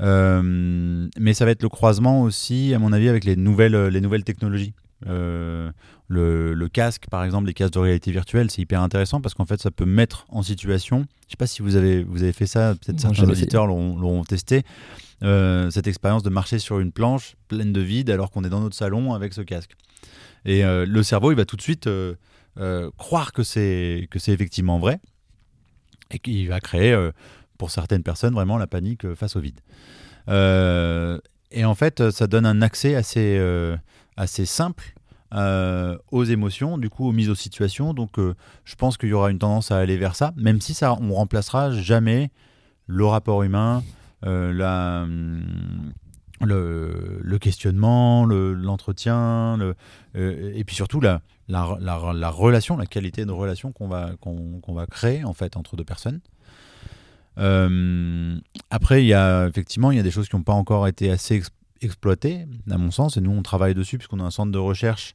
Euh, mais ça va être le croisement aussi, à mon avis, avec les nouvelles technologies. Euh, le, le casque, par exemple, les casques de réalité virtuelle, c'est hyper intéressant parce qu'en fait, ça peut mettre en situation. Je ne sais pas si vous avez, vous avez fait ça, peut-être certains auditeurs l'auront l'auront testé. Euh, cette expérience de marcher sur une planche pleine de vide alors qu'on est dans notre salon avec ce casque. Et euh, le cerveau, il va tout de suite croire que c'est que c'est effectivement vrai et qu'il va créer, pour certaines personnes, vraiment la panique face au vide. Et en fait, ça donne un accès assez, assez simple euh, aux émotions, du coup aux mises aux situations. Donc, euh, je pense qu'il y aura une tendance à aller vers ça, même si ça, on remplacera jamais le rapport humain, euh, la, hum, le, questionnement, le- l'entretien, le, et puis surtout la, la, la- la relation, la qualité de relation qu'on va, qu'on va créer en fait entre deux personnes. Après, il y a effectivement il y a des choses qui n'ont pas encore été assez ex- exploitées, à mon sens, et nous on travaille dessus puisqu'on a un centre de recherche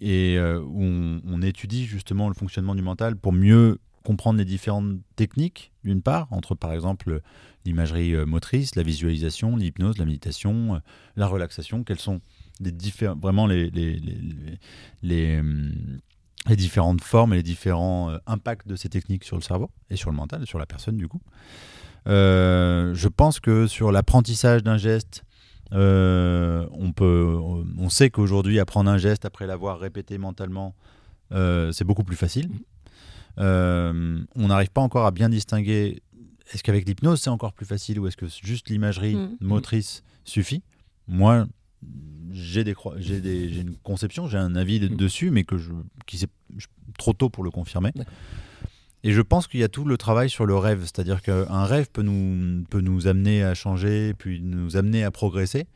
et euh, où on, étudie justement le fonctionnement du mental pour mieux comprendre les différentes techniques, d'une part, entre par exemple l'imagerie euh, motrice, la visualisation, l'hypnose, la méditation, euh, la relaxation, quelles sont les vraiment les, les, les, différentes formes et les différents impacts de ces techniques sur le cerveau et sur le mental, sur la personne du coup. Je pense que sur l'apprentissage d'un geste, euh, on, peut, on sait qu'aujourd'hui, apprendre un geste après l'avoir répété mentalement, euh, c'est beaucoup plus facile. Euh, on n'arrive pas encore à bien distinguer est-ce qu'avec l'hypnose c'est encore plus facile ou est-ce que juste l'imagerie Mhm. motrice suffit? Moi, j'ai des, des- j'ai une conception, j'ai un avis de- Mhm. dessus, mais que je, qui c'est trop tôt pour le confirmer. Et je pense qu'il y a tout le travail sur le rêve, c'est-à-dire qu'un rêve peut nous, peut nous amener à changer, puis nous amener à progresser.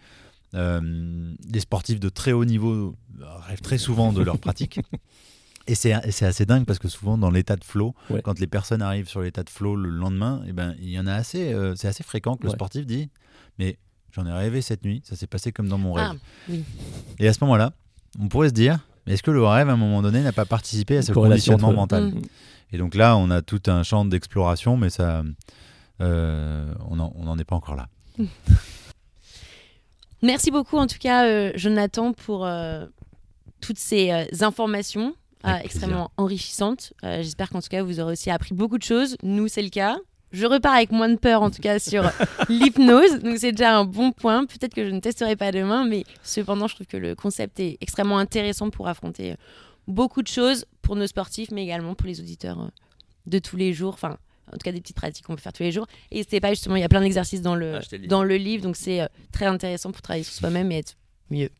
Euh, les sportifs de très haut niveau rêvent très souvent de leur pratique. [laughs] Et c'est et c'est assez dingue parce que souvent dans l'état de flow, Ouais. quand les personnes arrivent sur l'état de flow le lendemain, eh ben, il y en a assez, euh, c'est assez fréquent que le Ouais. sportif dit Mais j'en ai rêvé cette nuit, ça s'est passé comme dans mon rêve. Ah, oui. Et à ce moment-là, on pourrait se dire Mais est-ce que le rêve à un moment donné n'a pas participé à ce conditionnement mental Mm. Et donc là, on a tout un champ d'exploration, mais ça, euh, on n'en est pas encore là. [laughs] Merci beaucoup en tout cas, euh, Jonathan, pour euh, toutes ces euh, informations euh, extrêmement enrichissantes. Euh, J'espère qu'en tout cas, vous aurez aussi appris beaucoup de choses. Nous, c'est le cas. Je repars avec moins de peur en tout cas sur [laughs] l'hypnose, donc c'est déjà un bon point. Peut-être que je ne testerai pas demain, mais cependant, je trouve que le concept est extrêmement intéressant pour affronter euh, beaucoup de choses pour nos sportifs, mais également pour les auditeurs euh, de tous les jours. Enfin, en tout cas, des petites pratiques qu'on peut faire tous les jours. Et n'hésitez pas, justement, il y a plein d'exercices dans le, livre. dans le livre, donc c'est euh, très intéressant pour travailler sur soi-même et être mieux.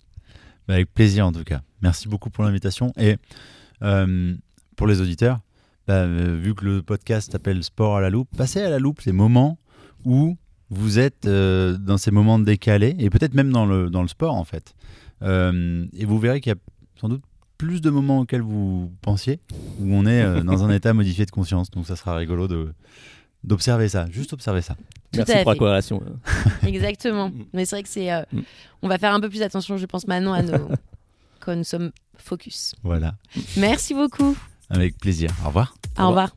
Bah, avec plaisir en tout cas. Merci beaucoup pour l'invitation. Et euh, pour les auditeurs, bah, euh, vu que le podcast s'appelle Sport à la loupe, passez à la loupe les moments où vous êtes euh, dans ces moments décalés, et peut-être même dans le, dans le sport en fait. Euh, et vous verrez qu'il y a sans doute plus de moments auxquels vous pensiez, où on est euh, dans un [laughs] état modifié de conscience. Donc ça sera rigolo de d'observer ça, juste observer ça. Tout Merci pour la corrélation. [laughs] Exactement. Mais c'est vrai que c'est. euh, Mm. On va faire un peu plus attention, je pense, maintenant à nos. [laughs] quand nous sommes focus. Voilà, Merci beaucoup. Avec plaisir. Au revoir. Au revoir.